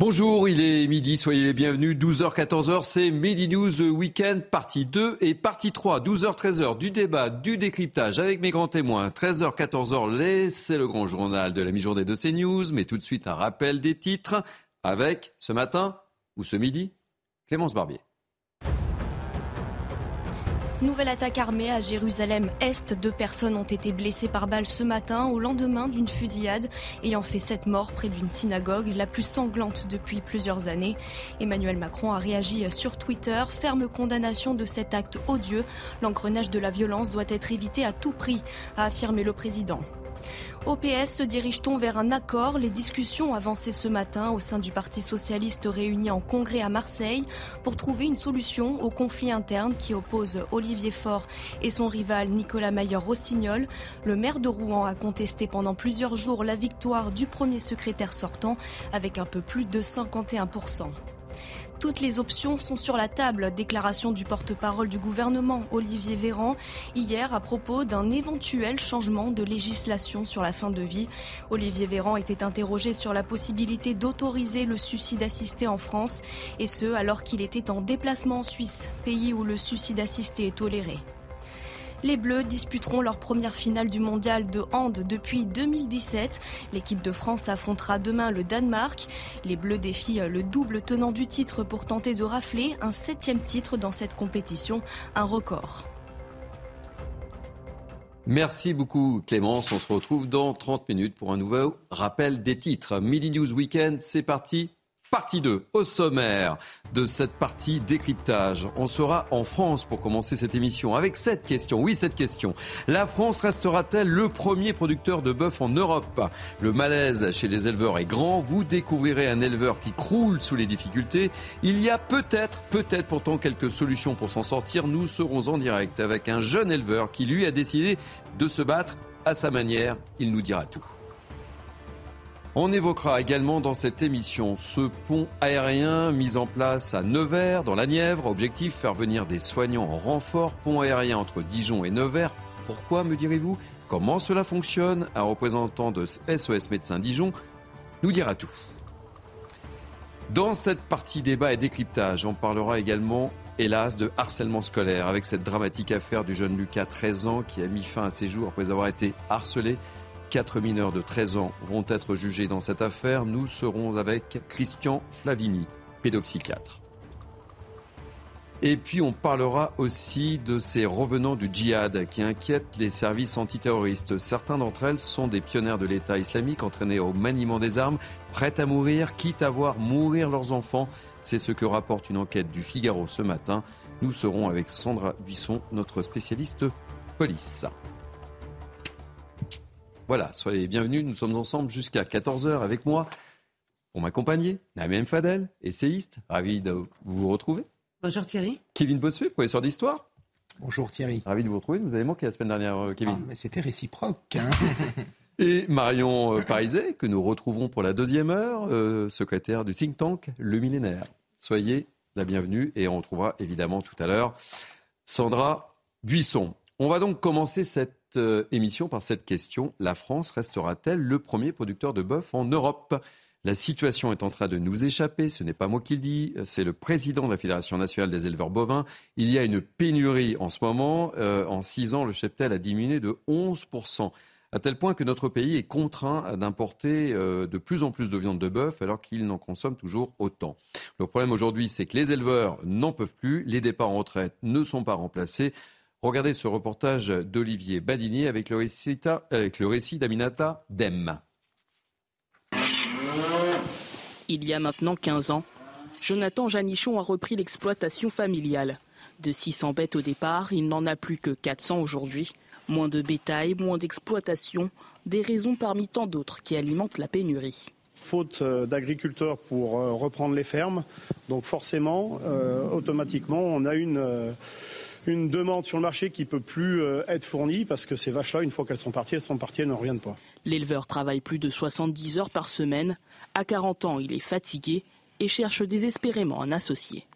Bonjour, il est midi, soyez les bienvenus. 12h, 14h, c'est Midi News Weekend, partie 2 et partie 3. 12h, 13h, du débat, du décryptage avec mes grands témoins. 13h, 14h, c'est le grand journal de la mi-journée de CNews. Mais tout de suite, un rappel des titres avec, ce matin ou ce midi, Clémence Barbier. Nouvelle attaque armée à Jérusalem-Est. Deux personnes ont été blessées par balle ce matin au lendemain d'une fusillade ayant fait sept morts près d'une synagogue, la plus sanglante depuis plusieurs années. Emmanuel Macron a réagi sur Twitter. Ferme condamnation de cet acte odieux. L'engrenage de la violence doit être évité à tout prix, a affirmé le président. Au PS se dirige-t-on vers un accord? Les discussions avancées ce matin au sein du Parti socialiste réuni en congrès à Marseille pour trouver une solution au conflit interne qui oppose Olivier Faure et son rival Nicolas Mayer-Rossignol. Le maire de Rouen a contesté pendant plusieurs jours la victoire du premier secrétaire sortant avec un peu plus de 51%. Toutes les options sont sur la table. Déclaration du porte-parole du gouvernement, Olivier Véran, hier à propos d'un éventuel changement de législation sur la fin de vie. Olivier Véran était interrogé sur la possibilité d'autoriser le suicide assisté en France, et ce alors qu'il était en déplacement en Suisse, pays où le suicide assisté est toléré. Les Bleus disputeront leur première finale du mondial de hand depuis 2017. L'équipe de France affrontera demain le Danemark. Les Bleus défient le double tenant du titre pour tenter de rafler un septième titre dans cette compétition, un record. Merci beaucoup Clémence. On se retrouve dans 30 minutes pour un nouveau rappel des titres. Midi News Weekend, c'est parti partie 2. Au sommaire de cette partie décryptage, on sera en France pour commencer cette émission avec cette question. Oui, cette question. La France restera-t-elle le premier producteur de bœuf en Europe? Le malaise chez les éleveurs est grand. Vous découvrirez un éleveur qui croule sous les difficultés. Il y a peut-être, peut-être pourtant quelques solutions pour s'en sortir. Nous serons en direct avec un jeune éleveur qui, lui, a décidé de se battre à sa manière. Il nous dira tout. On évoquera également dans cette émission ce pont aérien mis en place à Nevers, dans la Nièvre. Objectif, faire venir des soignants en renfort. Pont aérien entre Dijon et Nevers. Pourquoi, me direz-vous? Comment cela fonctionne? Un représentant de SOS Médecins Dijon nous dira tout. Dans cette partie débat et décryptage, on parlera également, hélas, de harcèlement scolaire, avec cette dramatique affaire du jeune Lucas, 13 ans, qui a mis fin à ses jours après avoir été harcelé Quatre mineurs de 13 ans vont être jugés dans cette affaire. Nous serons avec Christian Flavini, pédopsychiatre. Et puis on parlera aussi de ces revenants du djihad qui inquiètent les services antiterroristes. Certains d'entre elles sont des pionnières de l'État islamique entraînés au maniement des armes, prêtes à mourir, quitte à voir mourir leurs enfants. C'est ce que rapporte une enquête du Figaro ce matin. Nous serons avec Sandra Buisson, notre spécialiste police. Voilà, soyez bienvenus. Nous sommes ensemble jusqu'à 14h avec moi pour m'accompagner. Namem Fadel, essayiste, ravi de vous retrouver. Bonjour Thierry. Kevin Bossuet, professeur d'histoire. Bonjour Thierry. Ravi de vous retrouver. Vous avez manqué la semaine dernière, euh, Kevin. Ah, mais c'était réciproque. Hein. Et Marion euh, Pariset, que nous retrouvons pour la deuxième heure, euh, secrétaire du think tank Le Millénaire. Soyez la bienvenue et on retrouvera évidemment tout à l'heure Sandra Buisson. On va donc commencer cette euh, émission par cette question. La France restera-t-elle le premier producteur de bœuf en Europe? La situation est en train de nous échapper, ce n'est pas moi qui le dis, c'est le président de la Fédération nationale des éleveurs bovins. Il y a une pénurie en ce moment. Euh, en six ans, le cheptel a diminué de 11%, à tel point que notre pays est contraint d'importer euh, de plus en plus de viande de bœuf alors qu'il n'en consomme toujours autant. Le problème aujourd'hui, c'est que les éleveurs n'en peuvent plus, les départs en retraite ne sont pas remplacés. Regardez ce reportage d'Olivier Badini avec le récit, d'Aminata Dem. Il y a maintenant 15 ans, Jonathan Janichon a repris l'exploitation familiale. De 600 bêtes au départ, il n'en a plus que 400 aujourd'hui. Moins de bétail, moins d'exploitation, des raisons parmi tant d'autres qui alimentent la pénurie faute euh, d'agriculteurs pour euh, reprendre les fermes. Donc forcément, euh, automatiquement, on a une, une demande sur le marché qui ne peut plus être fournie parce que ces vaches-là, une fois qu'elles sont parties, elles sont parties, elles ne reviennent pas. L'éleveur travaille plus de 70 heures par semaine. À 40 ans, il est fatigué et cherche désespérément un associé.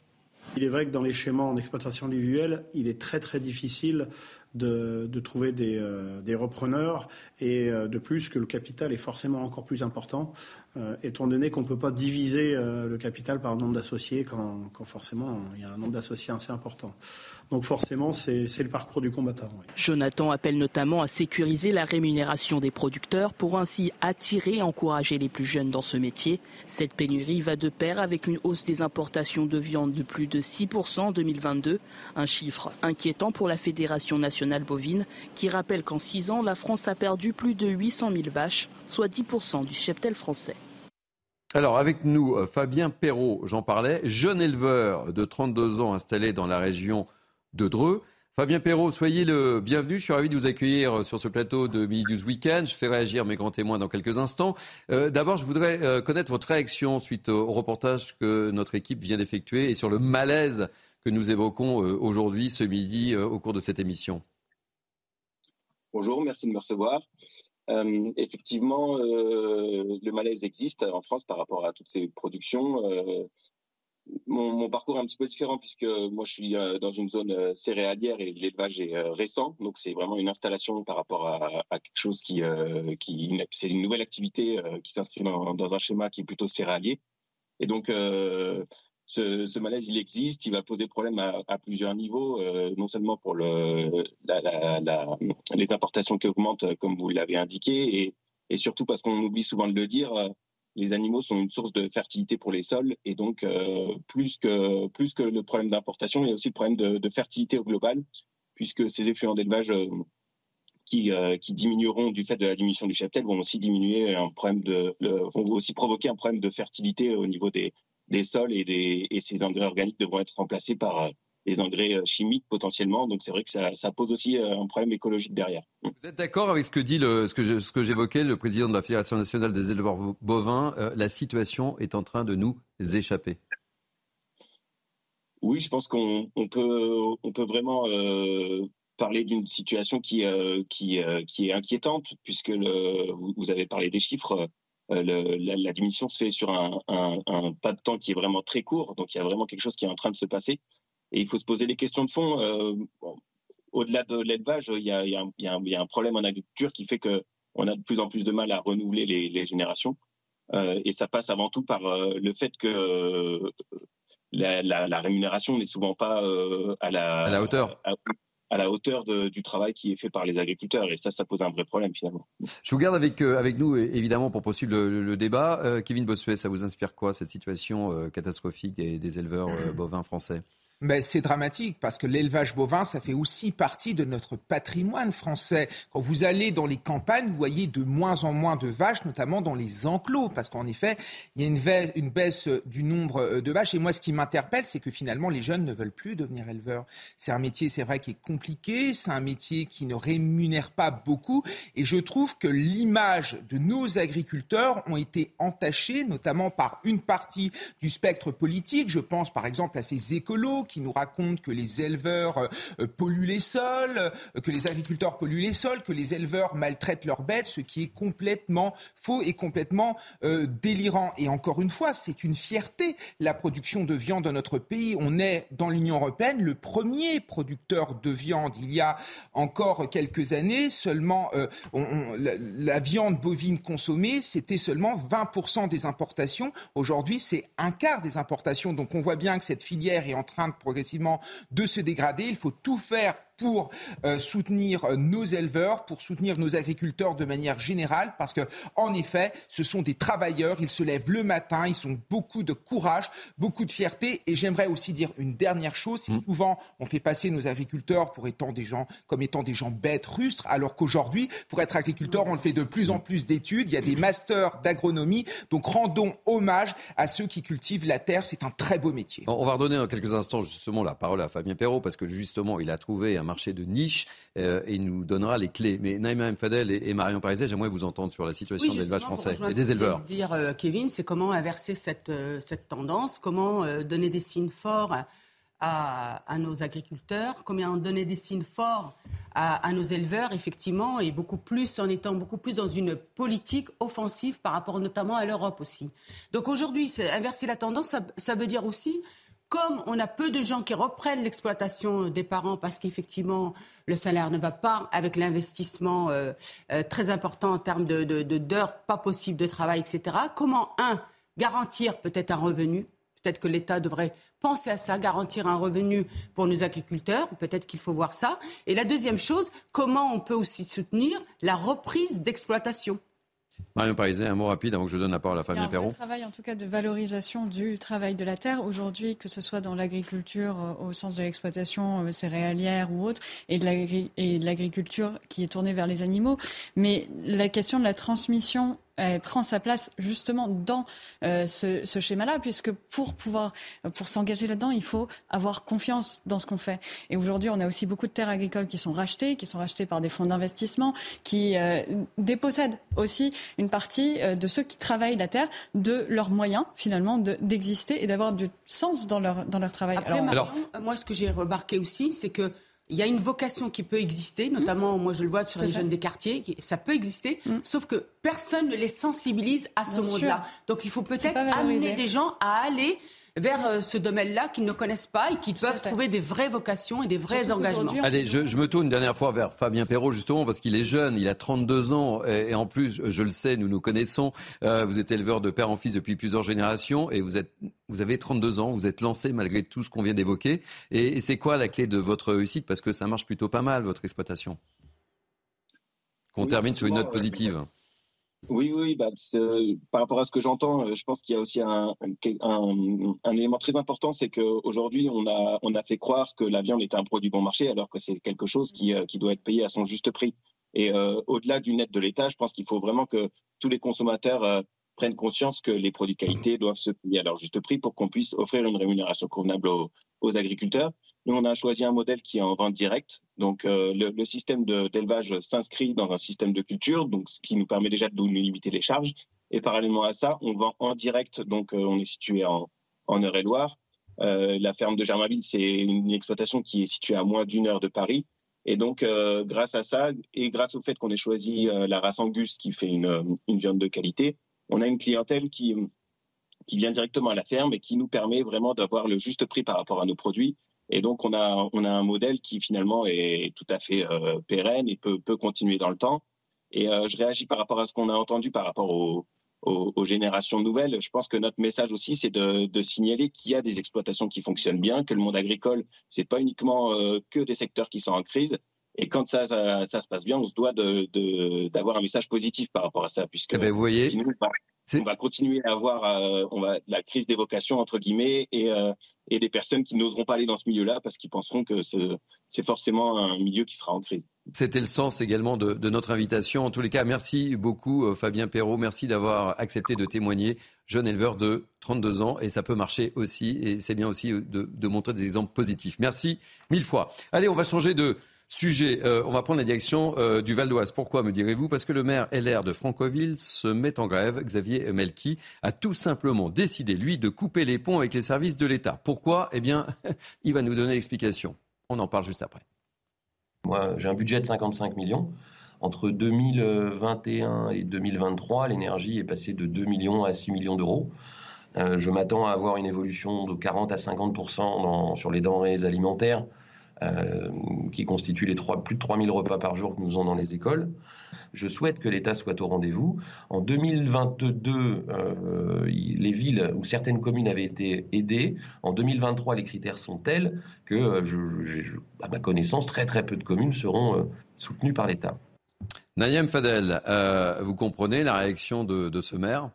Il est vrai que dans les schémas en exploitation individuelle, il est très très difficile de, trouver des, repreneurs et de plus que le capital est forcément encore plus important euh, étant donné qu'on ne peut pas diviser euh, le capital par le nombre d'associés quand, forcément il y a un nombre d'associés assez important. Donc forcément, c'est le parcours du combattant. Jonathan appelle notamment à sécuriser la rémunération des producteurs pour ainsi attirer et encourager les plus jeunes dans ce métier. Cette pénurie va de pair avec une hausse des importations de viande de plus de 6% en 2022, un chiffre inquiétant pour la Fédération nationale bovine qui rappelle qu'en 6 ans, la France a perdu plus de 800 000 vaches, soit 10% du cheptel français. Alors avec nous, euh, Fabien Perrault, j'en parlais, jeune éleveur de 32 ans installé dans la région de Dreux. Fabien Perrault, soyez le bienvenu. Je suis ravi de vous accueillir euh, sur ce plateau de Midi News Weekend. Je fais réagir mes grands témoins dans quelques instants. Euh, d'abord, je voudrais connaître votre réaction suite au reportage que notre équipe vient d'effectuer et sur le malaise que nous évoquons aujourd'hui, ce midi, au cours de cette émission. Bonjour, merci de me recevoir. Euh, effectivement, euh, le malaise existe en France par rapport à toutes ces productions. Euh, mon, parcours est un petit peu différent puisque moi je suis dans une zone céréalière et l'élevage est récent, donc c'est vraiment une installation par rapport à, quelque chose qui, qui c'est une nouvelle activité qui s'inscrit dans, un schéma qui est plutôt céréalier. Et donc ce, malaise, il existe, il va poser problème à, plusieurs niveaux, euh, non seulement pour le, les importations qui augmentent, comme vous l'avez indiqué, et, surtout parce qu'on oublie souvent de le dire, euh, les animaux sont une source de fertilité pour les sols, et donc euh, plus, que, plus que le problème d'importation, il y a aussi le problème de, fertilité au global, puisque ces effluents d'élevage qui, qui, diminueront du fait de la diminution du cheptel vont aussi diminuer un problème de, vont aussi provoquer un problème de fertilité au niveau des, des sols et, des, et ces engrais organiques devront être remplacés par euh, des engrais euh, chimiques potentiellement. Donc c'est vrai que ça, ça, pose aussi euh, un problème écologique derrière. Vous êtes d'accord avec ce que dit le, ce que, j'évoquais, le président de la Fédération nationale des éleveurs bovins La situation est en train de nous échapper. Oui, je pense qu'on on peut, on peut vraiment parler d'une situation qui, qui, qui est inquiétante, puisque le, vous, avez parlé des chiffres. Euh, la, diminution se fait sur un, pas de temps qui est vraiment très court. Donc il y a vraiment quelque chose qui est en train de se passer. Et il faut se poser les questions de fond. Euh, au-delà de l'élevage, il, y a un problème en agriculture qui fait qu'on a de plus en plus de mal à renouveler les, générations. Euh, et ça passe avant tout par le fait que la, rémunération n'est souvent pas à la, à la hauteur à la hauteur du travail qui est fait par les agriculteurs. Et ça, ça pose un vrai problème finalement. Je vous garde avec, euh, avec nous, évidemment, pour poursuivre le, débat. Euh, Kevin Bossuet, ça vous inspire quoi, cette situation euh, catastrophique des éleveurs bovins français? Mais c'est dramatique parce que l'élevage bovin, ça fait aussi partie de notre patrimoine français. Quand vous allez dans les campagnes, vous voyez de moins en moins de vaches, notamment dans les enclos, parce qu'en effet, il y a une, baisse du nombre euh, de vaches. Et moi, ce qui m'interpelle, c'est que finalement, les jeunes ne veulent plus devenir éleveurs. C'est un métier, c'est vrai, qui est compliqué, c'est un métier qui ne rémunère pas beaucoup. Et je trouve que l'image de nos agriculteurs ont été entachées, notamment par une partie du spectre politique. Je pense par exemple à ces écolos qui nous racontent que les éleveurs euh, polluent les sols, euh, que les agriculteurs polluent les sols, que les éleveurs maltraitent leurs bêtes, ce qui est complètement faux et complètement euh, délirant. Et encore une fois, c'est une fierté, la production de viande dans notre pays. On est dans l'Union européenne le premier producteur de viande. Il y a encore quelques années, seulement la, viande bovine consommée, c'était seulement 20% des importations. Aujourd'hui, c'est un quart des importations. Donc on voit bien que cette filière est en train de progressivement de se dégrader. Il faut tout faire pour euh, soutenir euh, nos éleveurs, pour soutenir nos agriculteurs de manière générale, parce que en effet, ce sont des travailleurs, ils se lèvent le matin, ils ont beaucoup de courage, beaucoup de fierté. Et j'aimerais aussi dire une dernière chose, c'est mmh. souvent on fait passer nos agriculteurs pour étant des gens comme étant des gens bêtes, rustres, alors qu'aujourd'hui, pour être agriculteur, on le fait de plus en plus d'études, il y a des masters d'agronomie, donc rendons hommage à ceux qui cultivent la terre, c'est un très beau métier. On va redonner en quelques instants justement la parole à Fabien Perrault, parce que justement, il a trouvé un marché de niche et il nous donnera les clés. Mais Naïma Mfadel et, Marion Pariset, j'aimerais vous entendre sur la situation de l'élevage français et des éleveurs. dire, Kevin, c'est comment inverser cette, cette tendance, comment donner des signes forts à, nos agriculteurs, comment donner des signes forts à, nos éleveurs, effectivement, et beaucoup plus en étant beaucoup plus dans une politique offensive par rapport notamment à l'Europe aussi. Donc aujourd'hui, inverser la tendance, ça, veut dire aussi comme on a peu de gens qui reprennent l'exploitation des parents parce qu'effectivement le salaire ne va pas avec l'investissement euh, euh, très important en termes de, d'heures pas possibles de travail, etc. Comment un garantir peut-être un revenu? Peut-être que l'État devrait penser à ça, garantir un revenu pour nos agriculteurs. Peut-être qu'il faut voir ça. Et la deuxième chose, comment on peut aussi soutenir la reprise d'exploitation? Marion Pariset, un mot rapide avant que je donne la parole à Fabien Perron. Il y a un travail en tout cas de valorisation du travail de la terre aujourd'hui, que ce soit dans l'agriculture euh, au sens de l'exploitation euh, céréalière ou autre, et de l'agriculture qui est tournée vers les animaux. Mais la question de la transmission elle prend sa place justement dans euh, ce, ce schéma-là, puisque pour pouvoir, pour s'engager là-dedans, il faut avoir confiance dans ce qu'on fait. Et aujourd'hui, on a aussi beaucoup de terres agricoles qui sont rachetées, qui sont rachetées par des fonds d'investissement, qui euh, dépossèdent aussi une partie euh, de ceux qui travaillent la terre de leurs moyens finalement d'exister et d'avoir du sens dans leur dans leur travail. Après, alors, moi, ce que j'ai remarqué aussi, c'est que il y a une vocation qui peut exister, notamment, moi je le vois sur les jeunes des quartiers, ça peut exister, mm. sauf que personne ne les sensibilise à ce monde-là. Donc il faut peut-être amener des gens à aller vers euh, ce domaine-là qu'ils ne connaissent pas et qui peuvent trouver des vraies vocations et des vrais engagements. Allez, je, je, me tourne une dernière fois vers Fabien Perrault, justement, parce qu'il est jeune, il a 32 ans, et, en plus, je le sais, nous nous connaissons, euh, vous êtes éleveur de père en fils depuis plusieurs générations, et vous, êtes, vous avez 32 ans, vous êtes lancé malgré tout ce qu'on vient d'évoquer. Et, et c'est quoi la clé de votre réussite? Parce que ça marche plutôt pas mal, votre exploitation. Qu'on termine sur une note positive. Oui, oui, bah, par rapport à ce que j'entends, euh, je pense qu'il y a aussi un, élément très important, c'est qu'aujourd'hui, on a, on a fait croire que la viande était un produit bon marché, alors que c'est quelque chose qui, euh, doit être payé à son juste prix. Et euh, au-delà du net de l'État, je pense qu'il faut vraiment que tous les consommateurs prennent conscience que les produits de qualité doivent se payer à leur juste prix pour qu'on puisse offrir une rémunération convenable aux, agriculteurs. Nous, on a choisi un modèle qui est en vente directe. Donc, euh, le, système d'élevage s'inscrit dans un système de culture, donc ce qui nous permet déjà de nous limiter les charges. Et parallèlement à ça, on vend en direct. Donc, euh, on est situé en, en Eure-et-Loire. Euh, la ferme de Germainville, c'est une exploitation qui est située à moins d'une heure de Paris. Et donc, grâce à ça, et grâce au fait qu'on ait choisi la race Angus qui fait une, une viande de qualité, on a une clientèle qui, qui vient directement à la ferme et qui nous permet vraiment d'avoir le juste prix par rapport à nos produits. Et donc, on a, on a un modèle qui finalement est tout à fait euh, pérenne et peut, peut continuer dans le temps. Et euh, je réagis par rapport à ce qu'on a entendu par rapport aux, générations nouvelles. Je pense que notre message aussi, c'est de, de, signaler qu'il y a des exploitations qui fonctionnent bien, que le monde agricole, c'est pas uniquement euh, que des secteurs qui sont en crise, et quand ça, ça, se passe bien, on se doit d'avoir un message positif par rapport à ça, puisque eh ben, vous voyez, on va continuer à avoir euh, on va, la crise des vocations, entre guillemets, et, euh, et des personnes qui n'oseront pas aller dans ce milieu-là parce qu'ils penseront que c'est forcément un milieu qui sera en crise. C'était le sens également de, de, notre invitation. En tous les cas, merci beaucoup euh, Fabien Perrault. Merci d'avoir accepté de témoigner. Jeune éleveur de 32 ans et ça peut marcher aussi. Et c'est bien aussi de, de montrer des exemples positifs. Merci mille fois. Allez, on va changer de, Sujet, euh, on va prendre la direction euh, du Val d'Oise. Pourquoi, me direz-vous? Parce que le maire LR de Francoville se met en grève. Xavier Melki a tout simplement décidé, lui, de couper les ponts avec les services de l'État. Pourquoi? Eh bien, il va nous donner l'explication. On en parle juste après. Moi, j'ai un budget de 55 millions. Entre 2021 et 2023, l'énergie est passée de 2 millions à 6 millions d'euros. Euh, je m'attends à avoir une évolution de 40 à 50 sur les denrées alimentaires euh, qui constituent les plus de 3000 repas par jour que nous avons dans les écoles. Je souhaite que l'État soit au rendez-vous. En 2022, euh, les villes ou certaines communes avaient été aidées. En 2023, les critères sont tels que, euh, à ma connaissance, très très peu de communes seront soutenues par l'État. Nayem Fadel, vous comprenez la réaction de ce maire?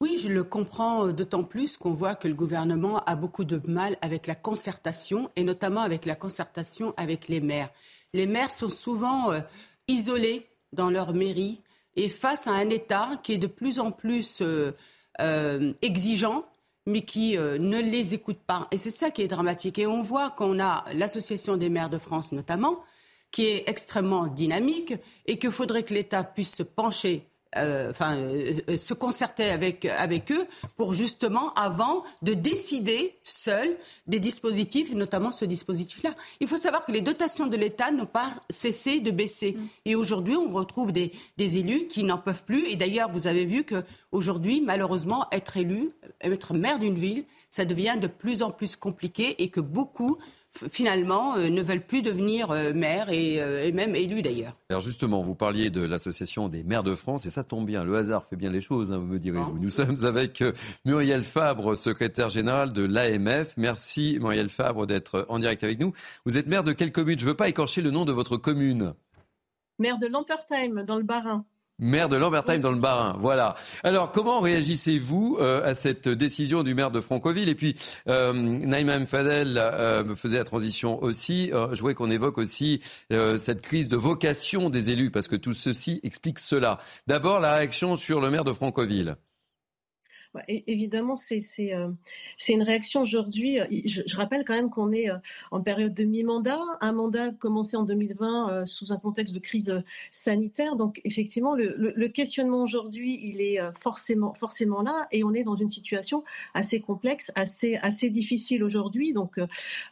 Oui, je le comprends euh, d'autant plus qu'on voit que le gouvernement a beaucoup de mal avec la concertation et notamment avec la concertation avec les maires. Les maires sont souvent euh, isolés dans leur mairie et face à un État qui est de plus en plus euh, exigeant, mais qui ne les écoute pas. Et c'est ça qui est dramatique. Et on voit qu'on a l'Association des maires de France notamment qui est extrêmement dynamique et qu'il faudrait que l'État puisse se pencher enfin, euh, euh, se concerter avec, avec eux pour justement, avant de décider seul des dispositifs, et notamment ce dispositif-là. Il faut savoir que les dotations de l'État n'ont pas cessé de baisser. Mm. Et aujourd'hui, on retrouve des, des élus qui n'en peuvent plus. Et d'ailleurs, vous avez vu qu'aujourd'hui, malheureusement, être élu, être maire d'une ville, ça devient de plus en plus compliqué et que beaucoup finalement, euh, ne veulent plus devenir euh, maires euh, et, même élus d'ailleurs. Alors justement, vous parliez de l'association des maires de France et ça tombe bien. Le hasard fait bien les choses, hein, vous me direz-vous. Nous sommes avec Muriel Fabre, secrétaire générale de l'AMF. Merci Muriel Fabre d'être en direct avec nous. Vous êtes maire de quelle commune Je ne veux pas écorcher le nom de votre commune. Maire de Lampertheim, dans le Bas-Rhin maire de Lambertheim dans le Bas-Rhin. Voilà. Alors, comment réagissez-vous euh, à cette décision du maire de Francoville Et puis, euh, Naïma Mfadel euh, me faisait la transition aussi. Euh, je voulais qu'on évoque aussi cette crise de vocation des élus, parce que tout ceci explique cela. D'abord, la réaction sur le maire de Francoville. Évidemment, euh, c'est une réaction aujourd'hui. Euh, je, rappelle quand même qu'on est euh, en période de mi-mandat, un mandat commencé en 2020 sous un contexte de crise sanitaire. Donc, effectivement, le, questionnement aujourd'hui, il est forcément, là et on est dans une situation assez complexe, assez, difficile aujourd'hui. Donc,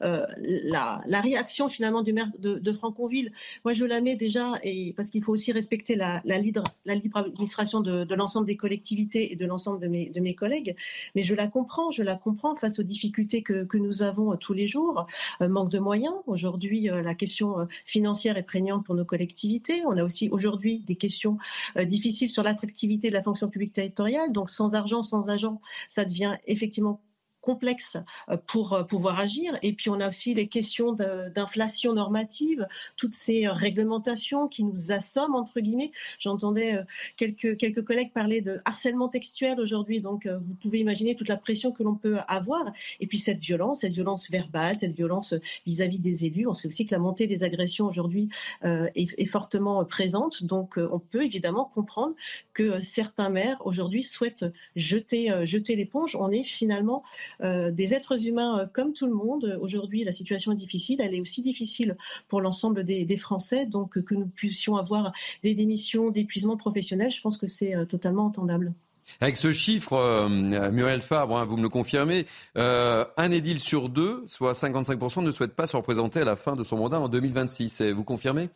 la, réaction finalement du maire de, Franconville, moi, je la mets déjà, parce qu'il faut aussi respecter la, libre, administration de, l'ensemble des collectivités et de l'ensemble de mes collègues, mais je la comprends, je la comprends face aux difficultés que, nous avons euh, tous les jours. Euh, manque de moyens. Aujourd'hui, euh, la question financière est prégnante pour nos collectivités. On a aussi aujourd'hui des questions difficiles sur l'attractivité de la fonction publique territoriale. Donc, sans argent, sans agent, ça devient effectivement complexe euh, pour euh, pouvoir agir. Et puis on a aussi les questions d'inflation normative, toutes ces euh, réglementations qui nous assomment entre guillemets. J'entendais quelques quelques collègues parler de harcèlement textuel aujourd'hui, donc vous pouvez imaginer toute la pression que l'on peut avoir. Et puis cette violence, cette violence verbale, cette violence vis-à-vis des élus. On sait aussi que la montée des agressions aujourd'hui est, est, fortement présente. Donc on peut évidemment comprendre que certains maires aujourd'hui souhaitent jeter jeter l'éponge. On est finalement euh, des êtres humains euh, comme tout le monde. Aujourd'hui, la situation est difficile. Elle est aussi difficile pour l'ensemble des, Français. Donc, que nous puissions avoir des démissions, d'épuisement professionnel, je pense que c'est euh, totalement entendable. Avec ce chiffre, Muriel Fabre, hein, vous me le confirmez, un édile sur deux, soit 55%, ne souhaite pas se représenter à la fin de son mandat en 2026. Vous confirmez?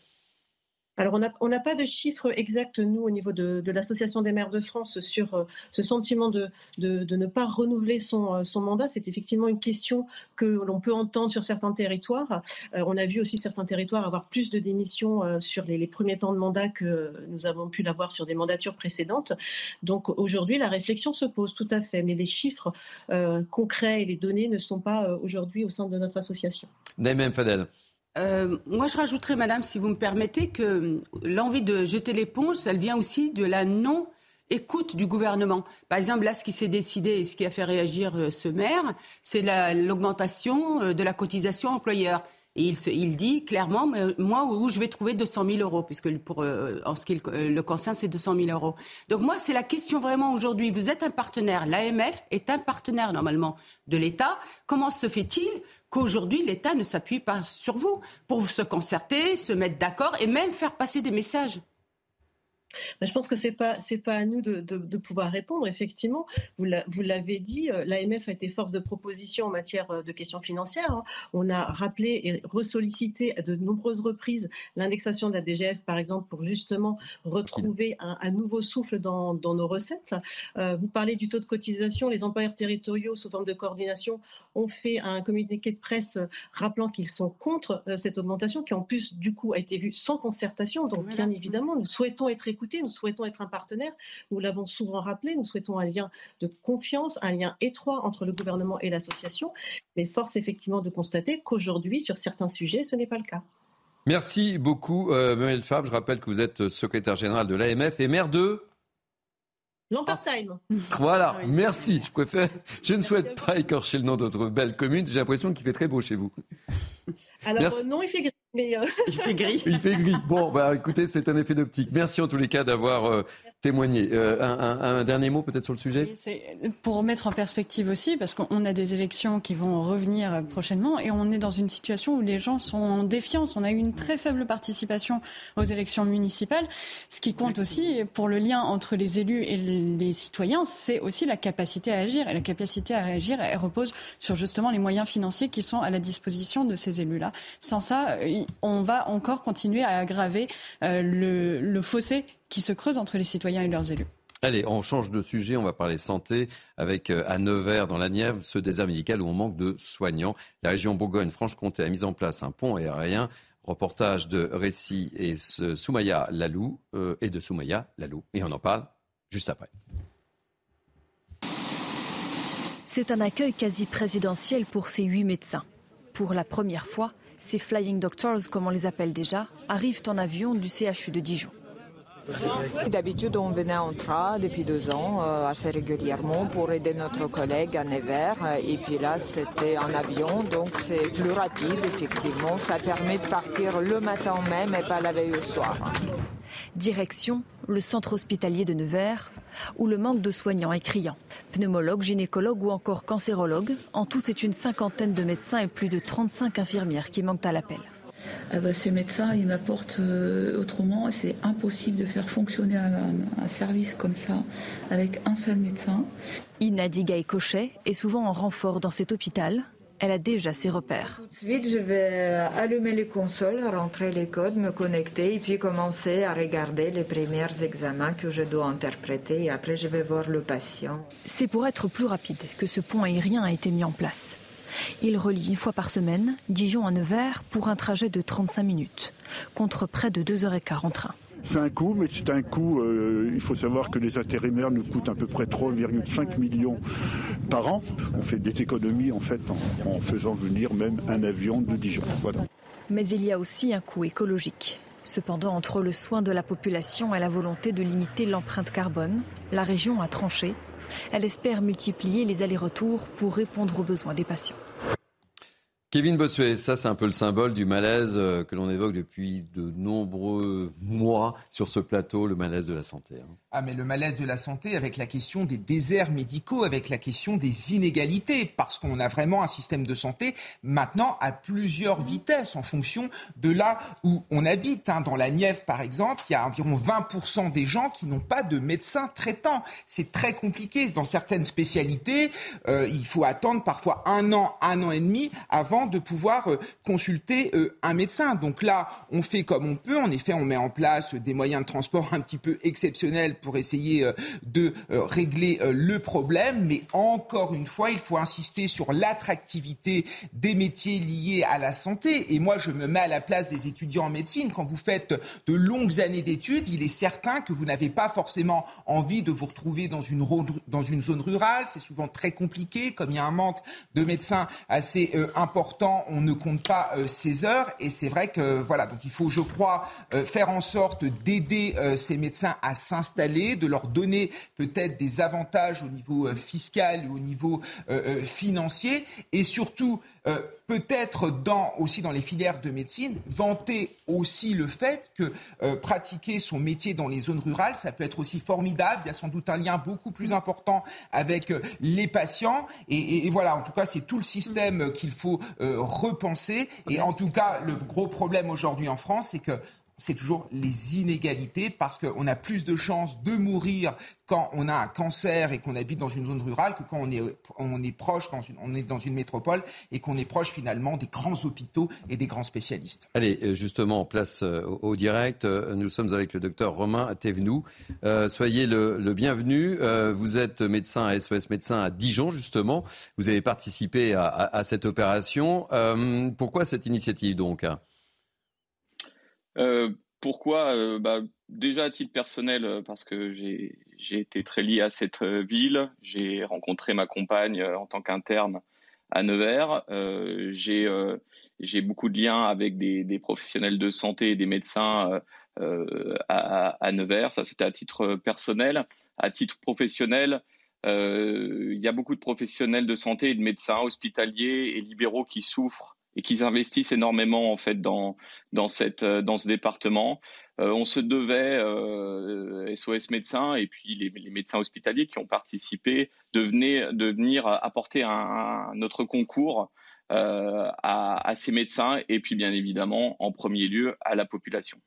Alors, on n'a pas de chiffres exacts, nous, au niveau de, l'Association des maires de France, sur euh, ce sentiment de, ne pas renouveler euh, son, mandat. C'est effectivement une question que l'on peut entendre sur certains territoires. Euh, on a vu aussi certains territoires avoir plus de démissions sur les, premiers temps de mandat que nous avons pu l'avoir sur des mandatures précédentes. Donc, aujourd'hui, la réflexion se pose tout à fait, mais les chiffres concrets et les données ne sont pas aujourd'hui au sein de notre association. Naïm Fadel. Euh, moi, je rajouterais, madame, si vous me permettez, que l'envie de jeter l'éponge, elle vient aussi de la non écoute du gouvernement. Par exemple, là, ce qui s'est décidé et ce qui a fait réagir euh, ce maire, c'est l'augmentation euh, de la cotisation employeur. Et il, il, dit clairement, moi, où je vais trouver 200 000 euros, puisque pour, en ce qui le concerne, c'est 200 000 euros. Donc moi, c'est la question vraiment aujourd'hui. Vous êtes un partenaire, l'AMF est un partenaire normalement de l'État. Comment se fait-il qu'aujourd'hui l'État ne s'appuie pas sur vous pour se concerter, se mettre d'accord et même faire passer des messages je pense que c'est pas c'est pas à nous de, de, pouvoir répondre. Effectivement, vous l'avez dit, euh, l'AMF a été force de proposition en matière euh, de questions financières. Hein. On a rappelé et ressollicité à de nombreuses reprises l'indexation de la DGF, par exemple, pour justement retrouver un, nouveau souffle dans, dans nos recettes. Euh, vous parlez du taux de cotisation. Les employeurs territoriaux, sous forme de coordination, ont fait un communiqué de presse rappelant qu'ils sont contre cette augmentation, qui en plus du coup a été vue sans concertation. Donc, bien évidemment, nous souhaitons être nous souhaitons être un partenaire, nous l'avons souvent rappelé, nous souhaitons un lien de confiance, un lien étroit entre le gouvernement et l'association, mais force effectivement de constater qu'aujourd'hui, sur certains sujets, ce n'est pas le cas. Merci beaucoup, euh, Fabre. Je rappelle que vous êtes secrétaire général de l'AMF et maire de Lampersheim. Voilà, ah merci. Je préfère. Je ne souhaite pas écorcher le nom de votre belle commune. J'ai l'impression qu'il fait très beau chez vous. Alors euh, non, il fait gris. Mais euh, Il fait gris. Il fait gris. Bon, bah écoutez, c'est un effet d'optique. Merci en tous les cas d'avoir euh, témoigner. Euh, un, dernier mot peut-être sur le sujet? Pour remettre en perspective aussi, parce qu'on a des élections qui vont revenir prochainement et on est dans une situation où les gens sont en défiance. On a eu une très faible participation aux élections municipales. Ce qui compte aussi pour le lien entre les élus et les citoyens, c'est aussi la capacité à agir. Et la capacité à agir, elle repose sur justement les moyens financiers qui sont à la disposition de ces élus-là. Sans ça, on va encore continuer à aggraver euh, le, le fossé qui se creuse entre les citoyens et leurs élus. Allez, on change de sujet, on va parler santé avec euh, à Nevers dans la Nièvre, ce désert médical où on manque de soignants. La région Bourgogne-Franche-Comté a mis en place un pont aérien. Reportage de Récit et Soumaya Lalou euh, et de Soumaya Lalou. Et on en parle juste après. C'est un accueil quasi présidentiel pour ces huit médecins. Pour la première fois, ces Flying Doctors, comme on les appelle déjà, arrivent en avion du CHU de Dijon. D'habitude, on venait en train depuis deux ans, euh, assez régulièrement, pour aider notre collègue à Nevers. Et puis là, c'était en avion, donc c'est plus rapide, effectivement. Ça permet de partir le matin même et pas la veille au soir. Direction le centre hospitalier de Nevers, où le manque de soignants est criant. Pneumologues, gynécologues ou encore cancérologues, en tout c'est une cinquantaine de médecins et plus de 35 infirmières qui manquent à l'appel. Ah ces médecins, ils m'apportent euh, autrement. C'est impossible de faire fonctionner un, service comme ça avec un seul médecin. Ina Digaï Cochet est souvent en renfort dans cet hôpital. Elle a déjà ses repères. Tout de suite, je vais allumer les consoles, rentrer les codes, me connecter et puis commencer à regarder les premiers examens que je dois interpréter et après je vais voir le patient. C'est pour être plus rapide que ce pont aérien a été mis en place. Il relie une fois par semaine Dijon à Nevers pour un trajet de 35 minutes, contre près de 2h15 en train. C'est un coût, mais c'est un coût. Euh, il faut savoir que les intérimaires nous coûtent à peu près 3,5 millions par an. On fait des économies en fait en, faisant venir même un avion de Dijon. Mais il y a aussi un coût écologique. Cependant, entre le soin de la population et la volonté de limiter l'empreinte carbone, la région a tranché. Elle espère multiplier les allers-retours pour répondre aux besoins des patients. Kevin Bossuet, ça c'est un peu le symbole du malaise euh, que l'on évoque depuis de nombreux mois sur ce plateau, le malaise de la santé. Hein. Ah mais le malaise de la santé avec la question des déserts médicaux, avec la question des inégalités, parce qu'on a vraiment un système de santé maintenant à plusieurs vitesses en fonction de là où on habite. Hein. Dans la Nièvre par exemple, il y a environ 20% des gens qui n'ont pas de médecin traitant. C'est très compliqué. Dans certaines spécialités, euh, il faut attendre parfois un an, un an et demi avant de pouvoir euh, consulter euh, un médecin. Donc là, on fait comme on peut. En effet, on met en place des moyens de transport un petit peu exceptionnels pour essayer euh, de régler le problème. Mais encore une fois, il faut insister sur l'attractivité des métiers liés à la santé. Et moi, je me mets à la place des étudiants en médecine. Quand vous faites de longues années d'études, il est certain que vous n'avez pas forcément envie de vous retrouver dans une, dans une zone rurale. C'est souvent très compliqué, comme il y a un manque de médecins assez important on ne compte pas euh, ces heures. Et c'est vrai que, voilà, donc il faut, je crois, euh, faire en sorte d'aider euh, ces médecins à s'installer, de leur donner peut-être des avantages au niveau fiscal et au niveau financier. Et surtout, euh, peut-être dans, aussi dans les filières de médecine, vanter aussi le fait que euh, pratiquer son métier dans les zones rurales, ça peut être aussi formidable. Il y a sans doute un lien beaucoup plus important avec euh, les patients. Et, voilà, en tout cas, c'est tout le système qu'il faut repenser. Et en tout cas, le gros problème aujourd'hui en France, c'est que c'est toujours les inégalités parce qu'on a plus de chances de mourir quand on a un cancer et qu'on habite dans une zone rurale que quand on est, on est proche, quand on est dans une métropole et qu'on est proche finalement des grands hôpitaux et des grands spécialistes. Allez, euh, justement, en place euh, au, direct, euh, nous sommes avec le docteur Romain Thévenoud. soyez le, bienvenu. vous êtes médecin à SOS Médecins à Dijon, justement. Vous avez participé à, cette opération. pourquoi cette initiative donc? Pourquoi euh, bah, Déjà à titre personnel, euh, parce que j'ai été très lié à cette ville. J'ai rencontré ma compagne en tant qu'interne à Nevers. j'ai beaucoup de liens avec des, professionnels de santé et des médecins à, Nevers. Ça, c'était à titre personnel. À titre professionnel, il y a beaucoup de professionnels de santé et de médecins hospitaliers et libéraux qui souffrent et qu'ils investissent énormément en fait dans dans cette euh, dans ce département. on se devait, SOS médecins et puis les, médecins hospitaliers qui ont participé, de venir, apporter un, notre concours à, ces médecins et puis bien évidemment en premier lieu à la population.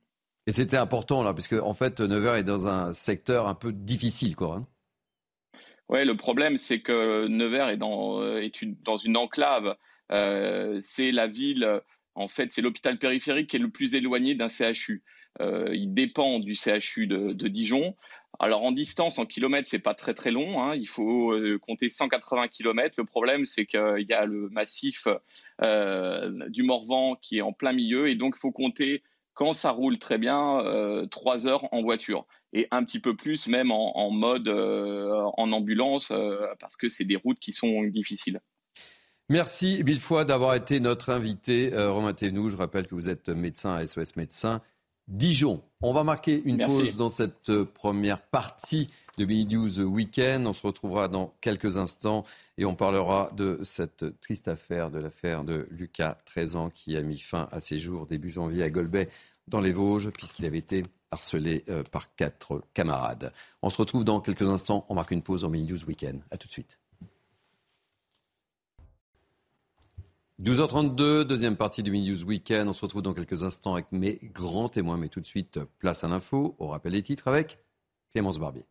Et c'était important là, parce en fait, Nevers est dans un secteur un peu difficile, quoi. Hein. Oui, le problème, c'est que Nevers est dans, euh, est une, dans une enclave. Euh, c'est la ville, en fait, c'est l'hôpital périphérique qui est le plus éloigné d'un CHU. Euh, il dépend du CHU de, Dijon. Alors en distance, en kilomètres, c'est pas très très long. Hein. Il faut compter 180 kilomètres. Le problème, c'est qu'il y a le massif du Morvan qui est en plein milieu, et donc il faut compter quand ça roule très bien, trois heures en voiture et un petit peu plus même en, mode euh, en ambulance euh, parce que c'est des routes qui sont difficiles. Merci mille fois d'avoir été notre invité, euh, Romain. Je rappelle que vous êtes médecin à SOS Médecins Dijon. On va marquer une pause dans cette première partie de Mini News Weekend. On se retrouvera dans quelques instants et on parlera de cette triste affaire, de l'affaire de Lucas, 13 ans, qui a mis fin à ses jours début janvier à Golbet dans les Vosges, puisqu'il avait été harcelé euh, par quatre camarades. On se retrouve dans quelques instants. On marque une pause en Mini News Weekend. A tout de suite. 12h32, deuxième partie du Mini News Weekend. On se retrouve dans quelques instants avec mes grands témoins. Mais tout de suite, place à l'info. On rappelle les titres avec Clémence Barbier.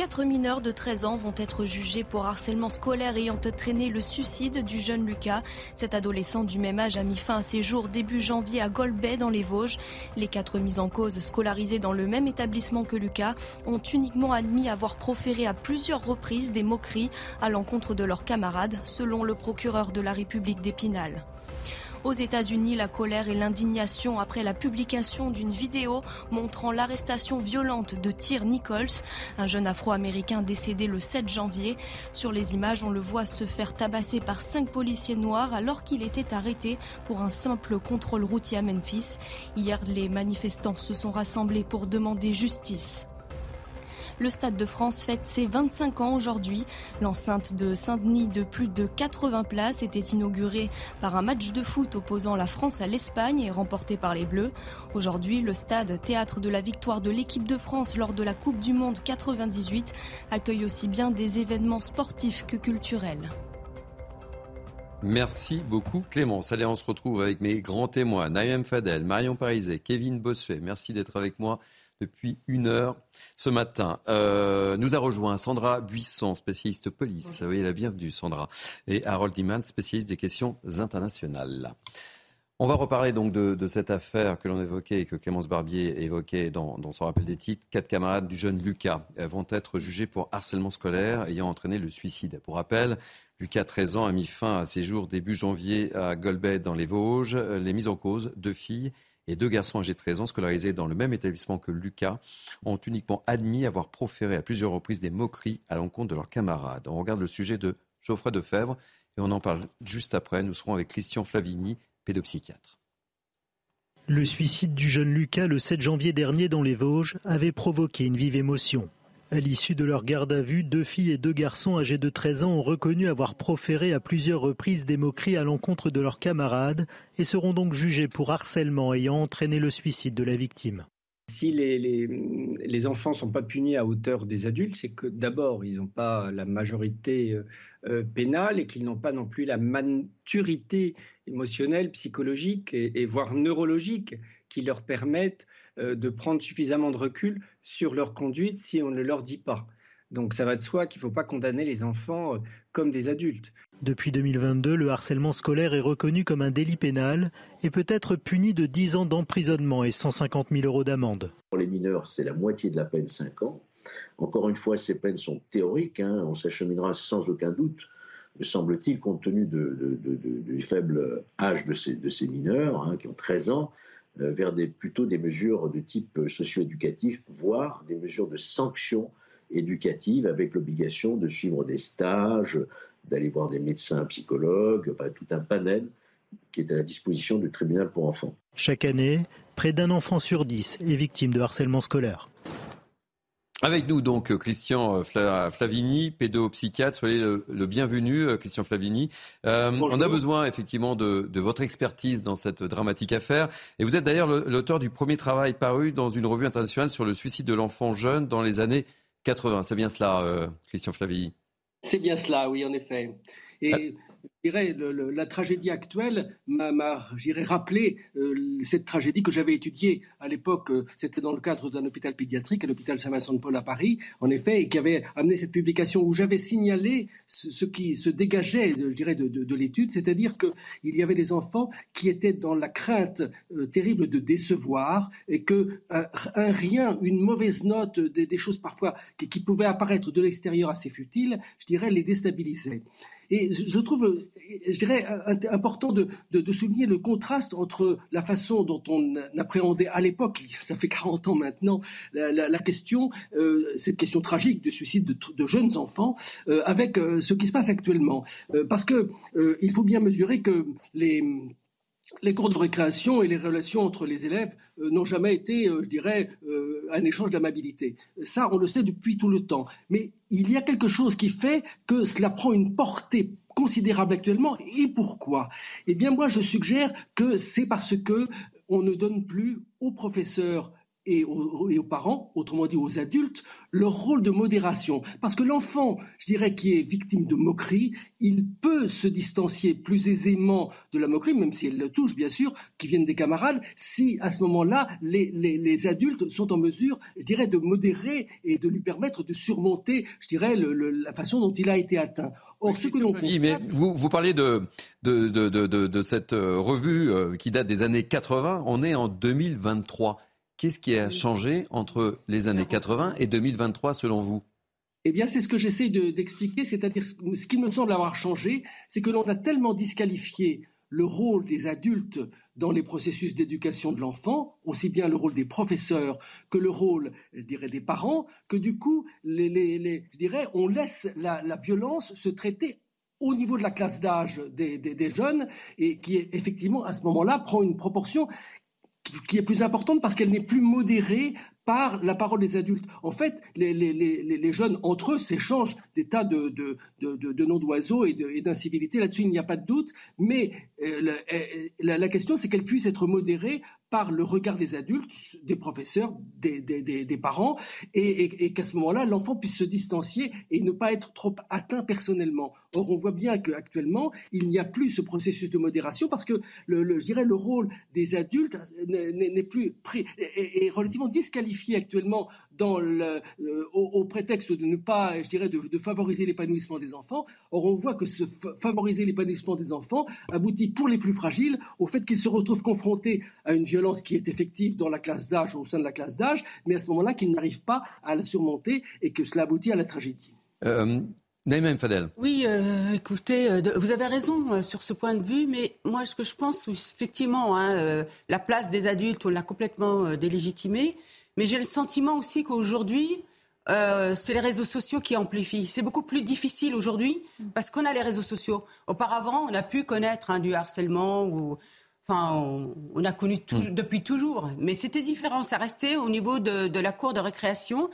Quatre mineurs de 13 ans vont être jugés pour harcèlement scolaire ayant entraîné le suicide du jeune Lucas. Cet adolescent du même âge a mis fin à ses jours début janvier à Golbet dans les Vosges. Les quatre mises en cause scolarisés dans le même établissement que Lucas ont uniquement admis avoir proféré à plusieurs reprises des moqueries à l'encontre de leurs camarades, selon le procureur de la République d'Épinal. Aux États-Unis, la colère et l'indignation après la publication d'une vidéo montrant l'arrestation violente de Tyr Nichols, un jeune afro-américain décédé le 7 janvier. Sur les images, on le voit se faire tabasser par cinq policiers noirs alors qu'il était arrêté pour un simple contrôle routier à Memphis. Hier, les manifestants se sont rassemblés pour demander justice. Le Stade de France fête ses 25 ans aujourd'hui. L'enceinte de Saint-Denis de plus de 80 places était inaugurée par un match de foot opposant la France à l'Espagne et remporté par les Bleus. Aujourd'hui, le stade, théâtre de la victoire de l'équipe de France lors de la Coupe du Monde 98, accueille aussi bien des événements sportifs que culturels. Merci beaucoup Clémence. Allez, on se retrouve avec mes grands témoins, Naïm Fadel, Marion Parizet, Kevin Bossuet. Merci d'être avec moi depuis une heure ce matin. Euh, nous a rejoint Sandra Buisson, spécialiste police. Oui, la bienvenue Sandra. Et Harold Iman, spécialiste des questions internationales. On va reparler donc de, cette affaire que l'on évoquait et que Clémence Barbier évoquait dans, dans, son rappel des titres. Quatre camarades du jeune Lucas vont être jugés pour harcèlement scolaire ayant entraîné le suicide. Pour rappel, Lucas, 13 ans, a mis fin à ses jours début janvier à Golbet dans les Vosges. Les mises en cause, deux filles et deux garçons âgés de 13 ans scolarisés dans le même établissement que Lucas ont uniquement admis avoir proféré à plusieurs reprises des moqueries à l'encontre de leurs camarades. On regarde le sujet de Geoffrey Defebvre et on en parle juste après. Nous serons avec Christian Flavini, pédopsychiatre. Le suicide du jeune Lucas le 7 janvier dernier dans les Vosges avait provoqué une vive émotion. À l'issue de leur garde à vue, deux filles et deux garçons âgés de 13 ans ont reconnu avoir proféré à plusieurs reprises des moqueries à l'encontre de leurs camarades et seront donc jugés pour harcèlement ayant entraîné le suicide de la victime. Si les, enfants ne sont pas punis à hauteur des adultes, c'est que d'abord, ils n'ont pas la majorité euh, euh, pénale et qu'ils n'ont pas non plus la maturité émotionnelle, psychologique et voire neurologique qui leur permettent euh, de prendre suffisamment de recul sur leur conduite si on ne leur dit pas. Donc ça va de soi qu'il ne faut pas condamner les enfants euh, comme des adultes. Depuis 2022, le harcèlement scolaire est reconnu comme un délit pénal et peut être puni de 10 ans d'emprisonnement et 150 000 euros d'amende. Pour les mineurs, c'est la moitié de la peine, 5 ans. Encore une fois, ces peines sont théoriques, hein. on s'acheminera sans aucun doute, me semble-t-il, compte tenu du faible âge de ces, de ces mineurs, hein, qui ont 13 ans, vers des, plutôt des mesures de type socio-éducatif, voire des mesures de sanction éducative avec l'obligation de suivre des stages, d'aller voir des médecins, psychologues, tout un panel qui est à la disposition du tribunal pour enfants. Chaque année, près d'un enfant sur dix est victime de harcèlement scolaire. Avec nous donc Christian Flavini, pédopsychiatre. Soyez le, bienvenu, Christian Flavini. Euh, on a besoin effectivement de, de, votre expertise dans cette dramatique affaire. Et vous êtes d'ailleurs l'auteur du premier travail paru dans une revue internationale sur le suicide de l'enfant jeune dans les années 80. C'est bien cela, euh, Christian Flavini C'est bien cela, oui, en effet. Et ah dirais, la tragédie actuelle m'a, rappelé euh, cette tragédie que j'avais étudiée à l'époque. Euh, c'était dans le cadre d'un hôpital pédiatrique, à l'hôpital Saint-Vincent-de-Paul à Paris, en effet, et qui avait amené cette publication où j'avais signalé ce, qui se dégageait, je dirais, de, l'étude, c'est-à-dire qu'il y avait des enfants qui étaient dans la crainte euh, terrible de décevoir et que un rien, une mauvaise note, des, choses parfois qui, qui pouvaient apparaître de l'extérieur assez futiles, je dirais, les déstabilisaient. Et je trouve, je dirais, important de, souligner le contraste entre la façon dont on appréhendait à l'époque, ça fait 40 ans maintenant, la, question, euh, cette question tragique du suicide de, jeunes enfants, euh, avec euh, ce qui se passe actuellement. parce que il faut bien mesurer que les les cours de récréation et les relations entre les élèves euh, n'ont jamais été, euh, je dirais, euh, un échange d'amabilité. Ça, on le sait depuis tout le temps. Mais il y a quelque chose qui fait que cela prend une portée considérable actuellement. Et pourquoi? Eh bien, moi, je suggère que c'est parce que on ne donne plus aux professeurs et aux, parents, autrement dit aux adultes, leur rôle de modération. Parce que l'enfant, je dirais, qui est victime de moquerie, il peut se distancier plus aisément de la moquerie, même si elle le touche, bien sûr, qui viennent des camarades, si à ce moment-là, les, adultes sont en mesure, je dirais, de modérer et de lui permettre de surmonter, je dirais, la façon dont il a été atteint. Or, ce que l'on constate... Mais vous, vous parlez de, de, de cette euh, revue euh, qui date des années 80, on est en 2023. Qu'est-ce qui a changé entre les années 80 et 2023 selon vous? Eh bien, c'est ce que j'essaie d'expliquer, c'est-à-dire ce qui me semble avoir changé, c'est que l'on a tellement disqualifié le rôle des adultes dans les processus d'éducation de l'enfant, aussi bien le rôle des professeurs que le rôle, je dirais, des parents, que du coup, je dirais, on laisse la, violence se traiter au niveau de la classe d'âge des, jeunes et qui effectivement à ce moment-là prend une proportion qui est plus importante parce qu'elle n'est plus modérée par la parole des adultes. En fait, les, jeunes, entre eux, s'échangent des tas de, de, noms d'oiseaux et d'incivilité. Là-dessus, il n'y a pas de doute. Mais euh, la, la, question, c'est qu'elle puisse être modérée par le regard des adultes, des professeurs, des, des, parents, et, qu'à ce moment-là, l'enfant puisse se distancier et ne pas être trop atteint personnellement. Or, on voit bien qu'actuellement, il n'y a plus ce processus de modération parce que, le, je dirais, le rôle des adultes n'est plus pris, est relativement disqualifié actuellement dans le, euh, au, prétexte de ne pas, je dirais, de, favoriser l'épanouissement des enfants. Or, on voit que ce favoriser l'épanouissement des enfants aboutit pour les plus fragiles au fait qu'ils se retrouvent confrontés à une violence qui est effective dans la classe d'âge, au sein de la classe d'âge, mais à ce moment-là, qu'ils n'arrivent pas à la surmonter et que cela aboutit à la tragédie. Euh, Fadel. Oui, euh, écoutez, euh, vous avez raison sur ce point de vue, mais moi, ce que je pense, effectivement, hein, la place des adultes, on l'a complètement délégitimée. Mais j'ai le sentiment aussi qu'aujourd'hui, euh, c'est les réseaux sociaux qui amplifient. C'est beaucoup plus difficile aujourd'hui parce qu'on a les réseaux sociaux. Auparavant, on a pu connaître hein, du harcèlement ou. Enfin, on, a connu hmm. depuis toujours, mais c'était différent. Ça restait au niveau de la cour de récréation.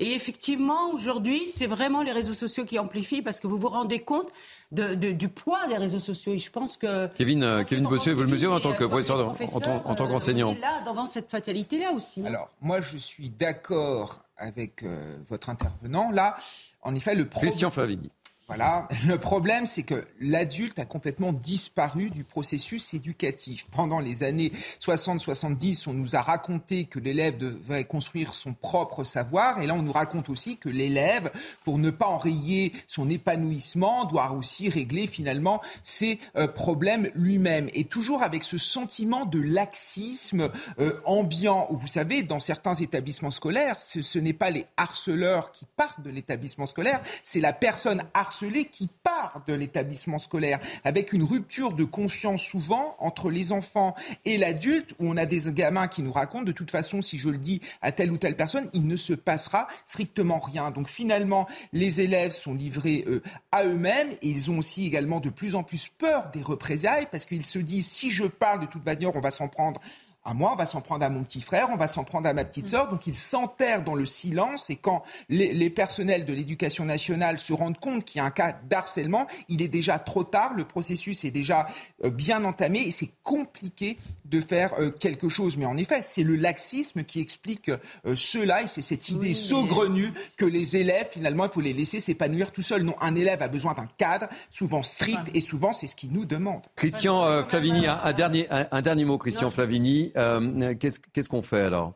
Et effectivement, aujourd'hui, c'est vraiment les réseaux sociaux qui amplifient parce que vous vous rendez compte de, du poids des réseaux sociaux. Et je pense que. Kevin, euh, Kevin Bossuet, vous le mesurez en tant que professeur, en, en, tant qu'enseignant. là, devant cette fatalité-là aussi. Alors, moi, je suis d'accord avec euh, votre intervenant. Là, en effet, le problème. Christian Flavigny. Voilà. Le problème, c'est que l'adulte a complètement disparu du processus éducatif. Pendant les années 60-70, on nous a raconté que l'élève devait construire son propre savoir. Et là, on nous raconte aussi que l'élève, pour ne pas enrayer son épanouissement, doit aussi régler finalement ses euh, problèmes lui-même. Et toujours avec ce sentiment de laxisme euh, ambiant, où vous savez, dans certains établissements scolaires, ce, ce n'est pas les harceleurs qui partent de l'établissement scolaire, c'est la personne harcelée qui part de l'établissement scolaire, avec une rupture de confiance souvent entre les enfants et l'adulte, où on a des gamins qui nous racontent, de toute façon, si je le dis à telle ou telle personne, il ne se passera strictement rien. Donc finalement, les élèves sont livrés euh, à eux-mêmes et ils ont aussi également de plus en plus peur des représailles, parce qu'ils se disent, si je parle de toute manière, on va s'en prendre à moi, on va s'en prendre à mon petit frère, on va s'en prendre à ma petite sœur. Donc ils s'enterrent dans le silence et quand les, les personnels de l'éducation nationale se rendent compte qu'il y a un cas d'harcèlement, il est déjà trop tard, le processus est déjà euh, bien entamé et c'est compliqué de faire euh, quelque chose. Mais en effet, c'est le laxisme qui explique euh, cela et c'est cette idée saugrenue que les élèves, finalement, il faut les laisser s'épanouir tout seuls. Non, un élève a besoin d'un cadre, souvent strict, et souvent c'est ce qu'il nous demande. Christian Flavini, un, dernier, un, dernier mot, Christian Flavini. Qu'est-ce qu'on fait alors?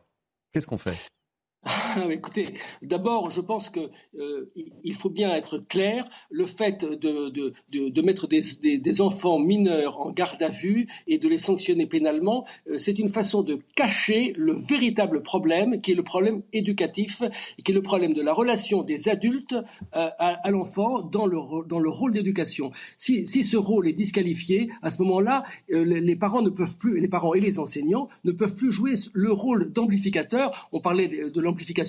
Qu'est-ce qu'on fait? Écoutez, d'abord, je pense qu'il euh, faut bien être clair. Le fait de, de, de, mettre des, des, enfants mineurs en garde à vue et de les sanctionner pénalement, euh, c'est une façon de cacher le véritable problème, qui est le problème éducatif, qui est le problème de la relation des adultes euh, à, l'enfant dans le, dans le rôle d'éducation. Si, si, ce rôle est disqualifié, à ce moment-là, les, parents ne peuvent plus, les parents et les enseignants ne peuvent plus jouer le rôle d'amplificateur. On parlait de, de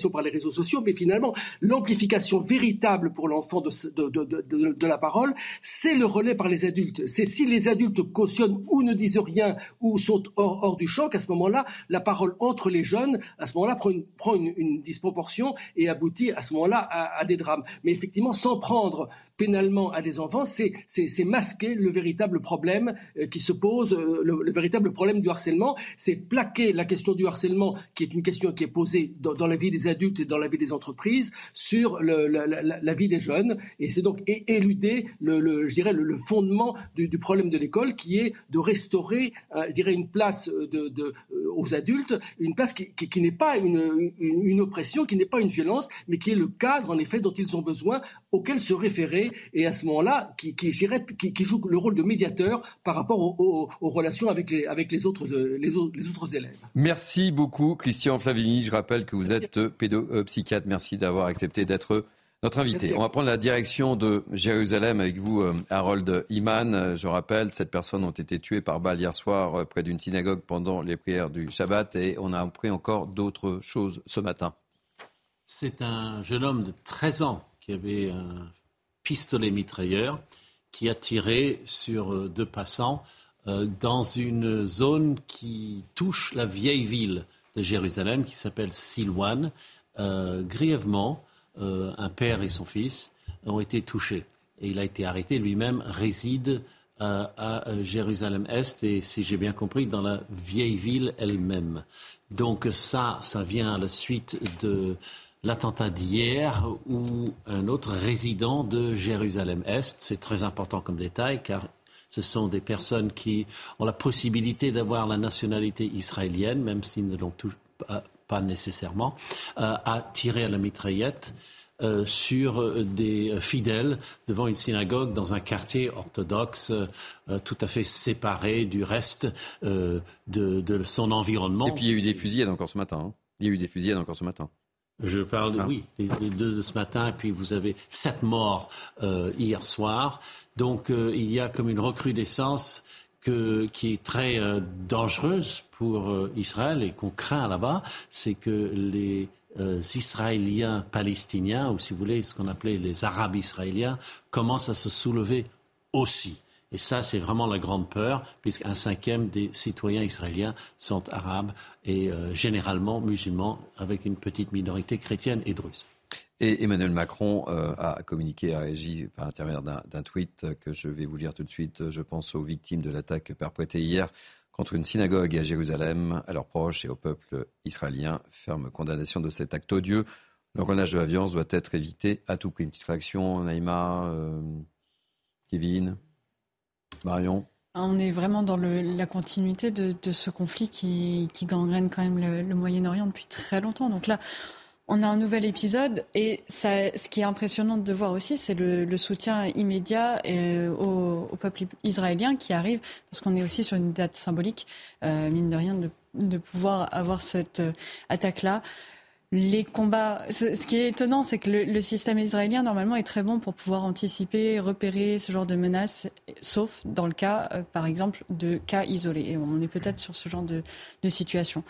par les réseaux sociaux, mais finalement, l'amplification véritable pour l'enfant de, de, la parole, c'est le relais par les adultes. C'est si les adultes cautionnent ou ne disent rien ou sont hors, du champ, qu'à ce moment-là, la parole entre les jeunes, à ce moment-là, prend, une, prend une, disproportion et aboutit à ce moment-là à, à des drames. Mais effectivement, sans prendre pénalement à des enfants, c'est masquer le véritable problème euh, qui se pose, euh, le, véritable problème du harcèlement. C'est plaquer la question du harcèlement, qui est une question qui est posée dans, la vie des adultes et dans la vie des entreprises, sur la, vie des jeunes. Et c'est donc éluder, le, je dirais, le, fondement du, problème de l'école, qui est de restaurer, euh, je dirais, une place de, aux adultes, une place qui, qui, n'est pas une, une oppression, qui n'est pas une violence, mais qui est le cadre, en effet, dont ils ont besoin, auquel se référer et à ce moment-là, qui, qui, qui, joue le rôle de médiateur par rapport aux, relations avec, les, avec les, autres, euh, les, autres élèves. Merci beaucoup, Christian Flavini. Je rappelle que vous êtes pédopsychiatre. Merci d'avoir accepté d'être notre invité. On va prendre la direction de Jérusalem avec vous, euh, Harold Iman. Je rappelle, sept personnes ont été tuées par balle hier soir euh, près d'une synagogue pendant les prières du Shabbat et on a appris encore d'autres choses ce matin. C'est un jeune homme de 13 ans qui avait un pistolet mitrailleur qui a tiré sur euh, deux passants euh, dans une zone qui touche la vieille ville de Jérusalem qui s'appelle Silwan. Euh, grièvement, un père et son fils ont été touchés. Et il a été arrêté. Lui-même réside à Jérusalem-Est et, si j'ai bien compris, dans la vieille ville elle-même. Donc ça, ça vient à la suite de l'attentat d'hier où un autre résident de Jérusalem-Est, c'est très important comme détail car ce sont des personnes qui ont la possibilité d'avoir la nationalité israélienne, même s'ils ne l'ont pas nécessairement, euh, a tiré à la mitraillette euh, sur euh, des fidèles devant une synagogue dans un quartier orthodoxe tout à fait séparé du reste de, son environnement. Et puis il y a eu des fusillades encore ce matin. Hein. Il y a eu des fusillades encore ce matin. Je parle, de, ah. oui, des, deux de ce matin, et puis vous avez sept morts euh, hier soir. Donc euh, il y a comme une recrudescence que, qui est très euh, dangereuse pour Israël et qu'on craint là-bas, c'est que les Israéliens palestiniens, ou si vous voulez, ce qu'on appelait les Arabes israéliens, commencent à se soulever aussi. Et ça, c'est vraiment la grande peur, puisqu'un cinquième des citoyens israéliens sont arabes et euh, généralement musulmans, avec une petite minorité chrétienne et druze. Et Emmanuel Macron euh, a communiqué, a réagi par l'intermédiaire d'un tweet que je vais vous lire tout de suite. Je pense aux victimes de l'attaque perpétrée hier contre une synagogue à Jérusalem, à leurs proches et au peuple israélien. Ferme condamnation de cet acte odieux. Le renage de la violence doit être évité à tout prix. Une petite réaction, Naïma, euh, Kevin? Marion on est vraiment dans la continuité de, ce conflit qui, gangrène quand même le, Moyen-Orient depuis très longtemps. Donc là, on a un nouvel épisode et ce qui est impressionnant de voir aussi, c'est le, soutien immédiat euh, au, peuple israélien qui arrive, parce qu'on est aussi sur une date symbolique, euh, mine de rien, de pouvoir avoir cette euh, attaque-là les combats. Ce qui est étonnant, c'est que le, système israélien, normalement, est très bon pour pouvoir anticiper, repérer ce genre de menaces, sauf dans le cas, euh, par exemple, de cas isolés. Et on est peut-être sur ce genre de, situation.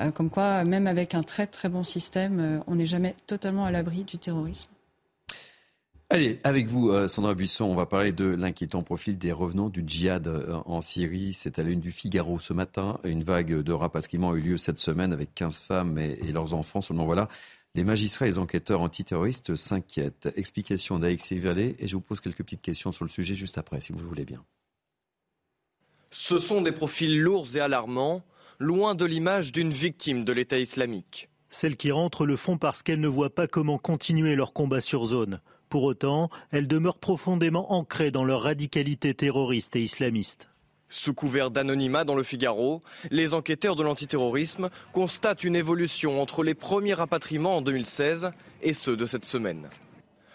Euh, comme quoi, même avec un très très bon système, euh, on n'est jamais totalement à l'abri du terrorisme. Allez, avec vous, euh, Sandra Buisson, on va parler de l'inquiétant profil des revenants du djihad euh, en Syrie. C'est à l'une du Figaro ce matin. Une vague de rapatriement a eu lieu cette semaine avec 15 femmes et, leurs enfants. Seulement voilà, les magistrats et les enquêteurs antiterroristes s'inquiètent. Explication d'Alexis Vallée et je vous pose quelques petites questions sur le sujet juste après, si vous le voulez bien. Ce sont des profils lourds et alarmants, loin de l'image d'une victime de l'État islamique. Celles qui rentrent le font parce qu'elles ne voient pas comment continuer leur combat sur zone. Pour autant, elles demeurent profondément ancrées dans leur radicalité terroriste et islamiste. Sous couvert d'anonymat dans le Figaro, les enquêteurs de l'antiterrorisme constatent une évolution entre les premiers rapatriements en 2016 et ceux de cette semaine.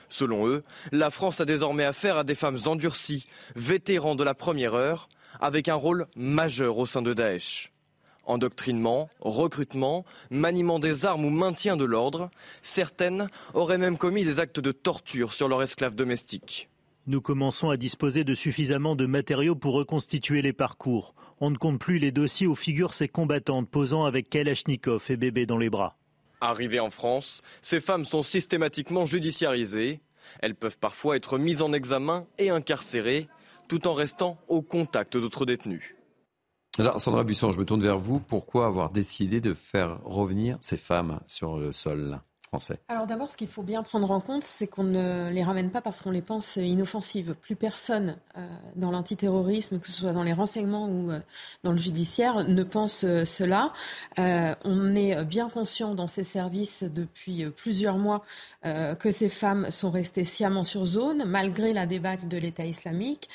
Selon eux, la France a désormais affaire à des femmes endurcies, vétérans de la première heure, avec un rôle majeur au sein de Daesh. Endoctrinement, recrutement, maniement des armes ou maintien de l'ordre, certaines auraient même commis des actes de torture sur leurs esclaves domestiques. Nous commençons à disposer de suffisamment de matériaux pour reconstituer les parcours. On ne compte plus les dossiers où figurent ces combattantes posant avec Kalachnikov et bébé dans les bras. Arrivées en France, ces femmes sont systématiquement judiciarisées. Elles peuvent parfois être mises en examen et incarcérées, tout en restant au contact d'autres détenus. Alors, Sandra Buisson, je me tourne vers vous. Pourquoi avoir décidé de faire revenir ces femmes sur le sol? Alors d'abord, ce qu'il faut bien prendre en compte, c'est qu'on ne les ramène pas parce qu'on les pense inoffensives. Plus personne euh, dans l'antiterrorisme, que ce soit dans les renseignements ou euh, dans le judiciaire, ne pense euh, cela. on est bien conscient dans ces services depuis plusieurs mois que ces femmes sont restées sciemment sur zone, malgré la débâcle de l'État islamique,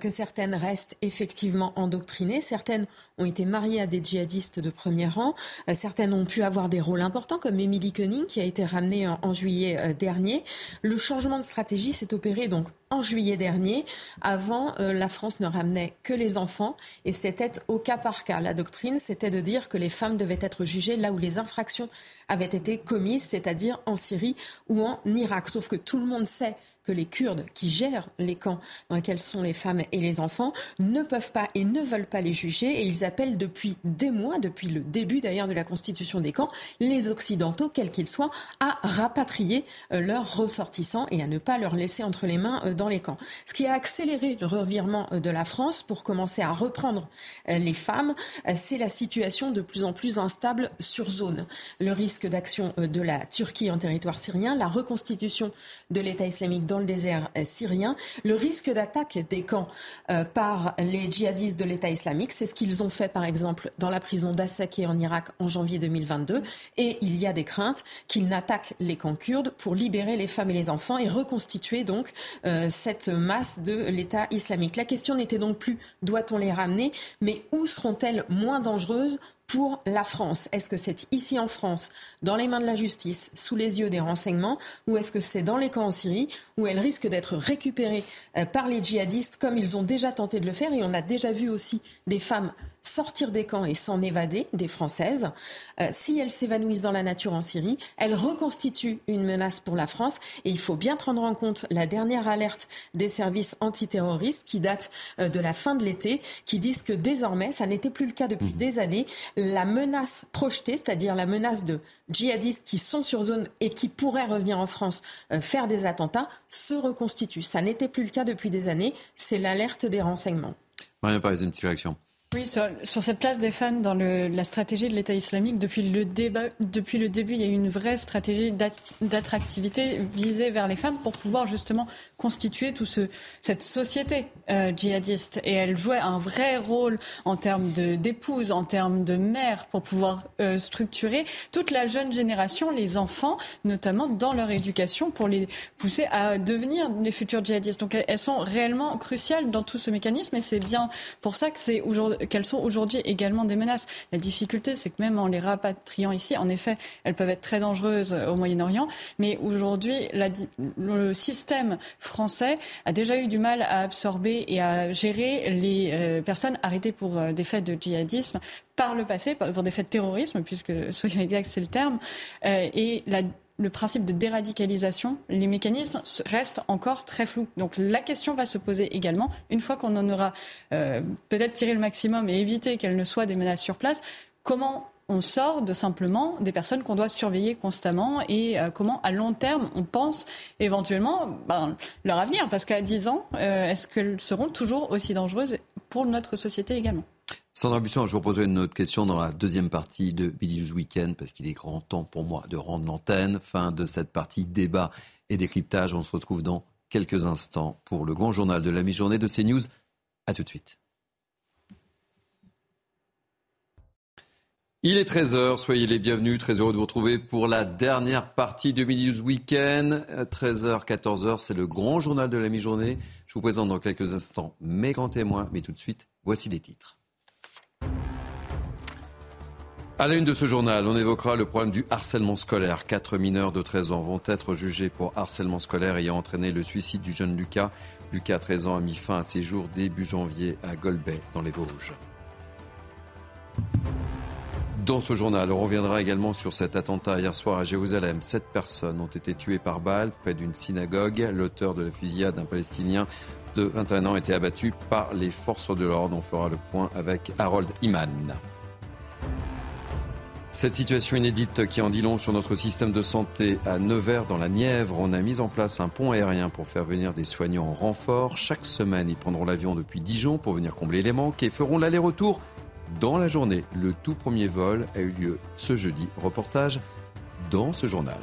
que certaines restent effectivement endoctrinées, certaines ont été mariées à des djihadistes de premier rang, certaines ont pu avoir des rôles importants, comme Emily Koenig, qui a été ramené en, juillet euh, dernier. Le changement de stratégie s'est opéré donc en juillet dernier. Avant, euh, la France ne ramenait que les enfants et c'était au cas par cas. La doctrine, c'était de dire que les femmes devaient être jugées là où les infractions avaient été commises, c'est-à-dire en Syrie ou en Irak. Sauf que tout le monde sait que les Kurdes qui gèrent les camps dans lesquels sont les femmes et les enfants ne peuvent pas et ne veulent pas les juger et ils appellent depuis des mois, depuis le début d'ailleurs de la constitution des camps, les Occidentaux, quels qu'ils soient, à rapatrier euh, leurs ressortissants et à ne pas leur laisser entre les mains euh, dans les camps. Ce qui a accéléré le revirement euh, de la France pour commencer à reprendre les femmes, c'est la situation de plus en plus instable sur zone. Le risque d'action de la Turquie en territoire syrien, la reconstitution de l'État islamique dans le désert syrien, le risque d'attaque des camps euh, par les djihadistes de l'État islamique. C'est ce qu'ils ont fait, par exemple, dans la prison d'Assaké en Irak en janvier 2022. Et il y a des craintes qu'ils n'attaquent les camps kurdes pour libérer les femmes et les enfants et reconstituer donc euh, cette masse de l'État islamique. La question n'était donc plus doit-on les ramener, mais où seront-elles moins dangereuses pour la France. Est-ce que c'est ici en France, dans les mains de la justice, sous les yeux des renseignements, ou est-ce que c'est dans les camps en Syrie, où elles risquent d'être récupérées euh, par les djihadistes, comme ils ont déjà tenté de le faire, et on a déjà vu aussi des femmes sortir des camps et s'en évader, des Françaises. Euh, si elles s'évanouissent dans la nature en Syrie, elles reconstituent une menace pour la France. Et il faut bien prendre en compte la dernière alerte des services antiterroristes qui date euh, de la fin de l'été, qui disent que désormais, ça n'était plus le cas depuis mmh. des années, la menace projetée, c'est-à-dire la menace de djihadistes qui sont sur zone et qui pourraient revenir en France euh, faire des attentats, se reconstitue. Ça n'était plus le cas depuis des années. C'est l'alerte des renseignements. Maria une petite réaction. Oui, sur, cette place des femmes dans la stratégie de l'État islamique, depuis le, début, il y a eu une vraie stratégie d'attractivité visée vers les femmes pour pouvoir justement constituer tout ce, cette société euh, djihadiste. Et elle jouait un vrai rôle en termes d'épouse, en termes de mère, pour pouvoir euh, structurer toute la jeune génération, les enfants, notamment dans leur éducation, pour les pousser à devenir les futurs djihadistes. Donc elles sont réellement cruciales dans tout ce mécanisme et c'est bien pour ça que c'est aujourd'hui qu'elles sont aujourd'hui également des menaces. La difficulté, c'est que même en les rapatriant ici, en effet, elles peuvent être très dangereuses au Moyen-Orient, mais aujourd'hui, le système français a déjà eu du mal à absorber et à gérer les euh, personnes arrêtées pour euh, des faits de djihadisme par le passé, pour des faits de terrorisme, puisque soyons exacts, c'est le terme, euh, et la le principe de déradicalisation, les mécanismes restent encore très flous. Donc la question va se poser également, une fois qu'on en aura euh, peut-être tiré le maximum et évité qu'elles ne soient des menaces sur place, comment on sort de simplement des personnes qu'on doit surveiller constamment et euh, comment à long terme on pense éventuellement ben, leur avenir? Parce qu'à 10 ans euh, est-ce qu'elles seront toujours aussi dangereuses pour notre société également? Sandra Busson, je vous poserai une autre question dans la deuxième partie de Billy Weekend parce qu'il est grand temps pour moi de rendre l'antenne. Fin de cette partie débat et décryptage. On se retrouve dans quelques instants pour le grand journal de la mi-journée de CNews. A tout de suite. Il est 13h, soyez les bienvenus, très heureux de vous retrouver pour la dernière partie de Midi News Weekend. 13h, 14h, c'est le grand journal de la mi-journée. Je vous présente dans quelques instants mes grands témoins, mais tout de suite, voici les titres. À la une de ce journal, on évoquera le problème du harcèlement scolaire. Quatre mineurs de 13 ans vont être jugés pour harcèlement scolaire ayant entraîné le suicide du jeune Lucas. Lucas, 13 ans, a mis fin à ses jours début janvier à Golbet, dans les Vosges. Dans ce journal, on reviendra également sur cet attentat hier soir à Jérusalem. Sept personnes ont été tuées par balle près d'une synagogue. L'auteur de la fusillade, un Palestinien de 21 ans, été abattu par les forces de l'ordre. On fera le point avec Harold Iman. Cette situation inédite qui en dit long sur notre système de santé à Nevers, dans la Nièvre, on a mis en place un pont aérien pour faire venir des soignants en renfort. Chaque semaine, ils prendront l'avion depuis Dijon pour venir combler les manques et feront l'aller-retour dans la journée. Le tout premier vol a eu lieu ce jeudi. Reportage dans ce journal.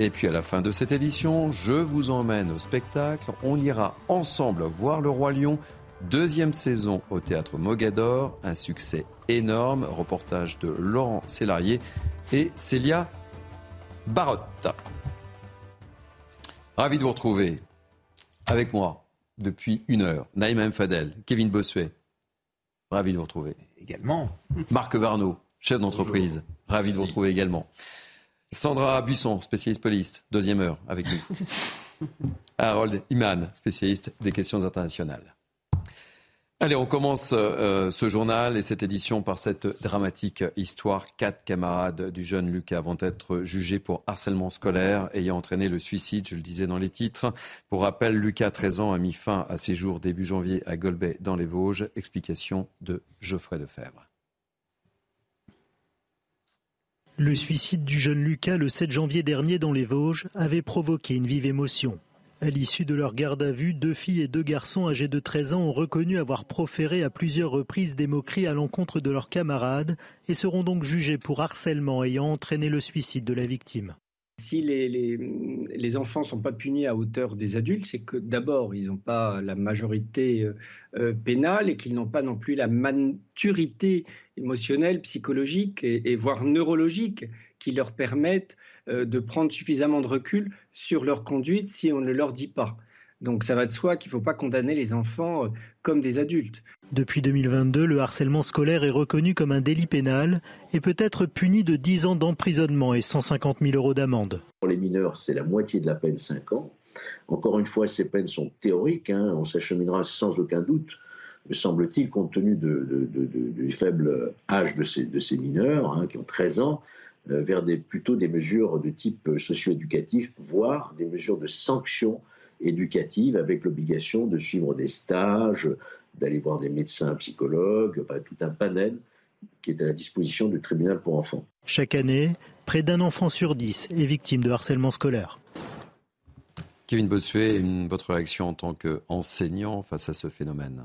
Et puis à la fin de cette édition, je vous emmène au spectacle. On ira ensemble voir le Roi Lion, deuxième saison au théâtre Mogador, un succès énorme. Reportage de Laurent Sélarié et Célia Barotte. Ravi de vous retrouver avec moi depuis une heure. Naïma M. Fadel, Kevin Bossuet, Ravi de vous retrouver. Également. Marc Varno, chef d'entreprise. Ravi de vous retrouver également. Sandra Buisson, spécialiste police, deuxième heure avec nous. Harold Iman, spécialiste des questions internationales. Allez, on commence euh, ce journal et cette édition par cette dramatique histoire. Quatre camarades du jeune Lucas vont être jugés pour harcèlement scolaire ayant entraîné le suicide, je le disais dans les titres. Pour rappel, Lucas, 13 ans, a mis fin à ses jours début janvier à Golbet dans les Vosges. Explication de Geoffrey Lefebvre. Le suicide du jeune Lucas le 7 janvier dernier dans les Vosges avait provoqué une vive émotion. À l'issue de leur garde à vue, deux filles et deux garçons âgés de 13 ans ont reconnu avoir proféré à plusieurs reprises des moqueries à l'encontre de leurs camarades et seront donc jugés pour harcèlement ayant entraîné le suicide de la victime. Si les, enfants ne sont pas punis à hauteur des adultes, c'est que d'abord, ils n'ont pas la majorité euh, euh, pénale et qu'ils n'ont pas non plus la maturité émotionnelle, psychologique et voire neurologique qui leur permettent euh, de prendre suffisamment de recul sur leur conduite si on ne leur dit pas. Donc ça va de soi qu'il ne faut pas condamner les enfants euh, comme des adultes. Depuis 2022, le harcèlement scolaire est reconnu comme un délit pénal et peut être puni de 10 ans d'emprisonnement et 150 000 euros d'amende. Pour les mineurs, c'est la moitié de la peine, 5 ans. Encore une fois, ces peines sont théoriques, hein. on s'acheminera sans aucun doute, me semble-t-il, compte tenu du faible âge de ces, de ces mineurs, hein, qui ont 13 ans, euh, vers des, plutôt des mesures de type socio-éducatif, voire des mesures de sanction éducative avec l'obligation de suivre des stages, d'aller voir des médecins, psychologues, tout un panel qui est à la disposition du tribunal pour enfants. Chaque année, près d'un enfant sur dix est victime de harcèlement scolaire. Kevin Bossuet, votre réaction en tant qu'enseignant face à ce phénomène?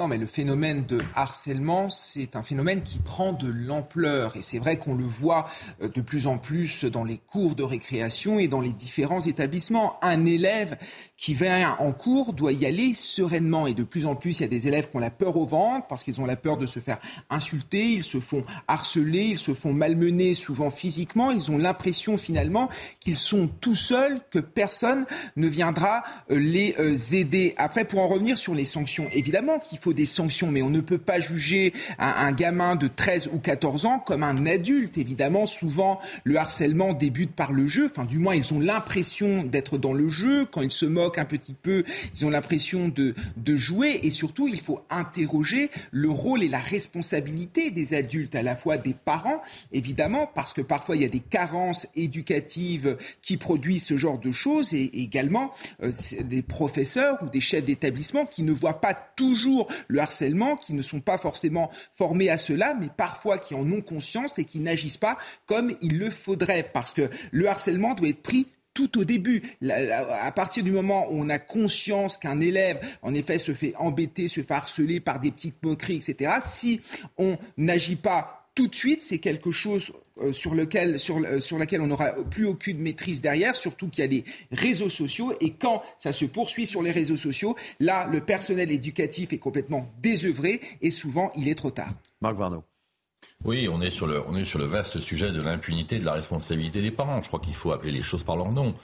Non, mais le phénomène de harcèlement, c'est un phénomène qui prend de l'ampleur. Et c'est vrai qu'on le voit euh, de plus en plus dans les cours de récréation et dans les différents établissements. Un élève qui vient en cours doit y aller sereinement. Et de plus en plus, il y a des élèves qui ont la peur au ventre parce qu'ils ont la peur de se faire insulter, ils se font harceler, ils se font malmener souvent physiquement. Ils ont l'impression finalement qu'ils sont tout seuls, que personne ne viendra euh, les euh, aider. Après, pour en revenir sur les sanctions, évidemment qu'il faut des sanctions, mais on ne peut pas juger un, gamin de 13 ou 14 ans comme un adulte. Évidemment, souvent, le harcèlement débute par le jeu. Enfin, du moins, ils ont l'impression d'être dans le jeu. Quand ils se moquent un petit peu, ils ont l'impression de, de jouer. Et surtout, il faut interroger le rôle et la responsabilité des adultes, à la fois des parents, évidemment, parce que parfois, il y a des carences éducatives qui produisent ce genre de choses, et également euh, des professeurs ou des chefs d'établissement qui ne voient pas toujours le harcèlement, qui ne sont pas forcément formés à cela, mais parfois qui en ont conscience et qui n'agissent pas comme il le faudrait, parce que le harcèlement doit être pris tout au début. À partir du moment où on a conscience qu'un élève, en effet, se fait embêter, se fait harceler par des petites moqueries, etc., si on n'agit pas tout de suite, c'est quelque chose euh, euh, sur laquelle on n'aura plus aucune maîtrise derrière, surtout qu'il y a des réseaux sociaux. Et quand ça se poursuit sur les réseaux sociaux, là, le personnel éducatif est complètement désœuvré et souvent, il est trop tard. Marc Varno. Oui, on est sur le, on est sur le vaste sujet de l'impunité, de la responsabilité des parents. Je crois qu'il faut appeler les choses par leur nom.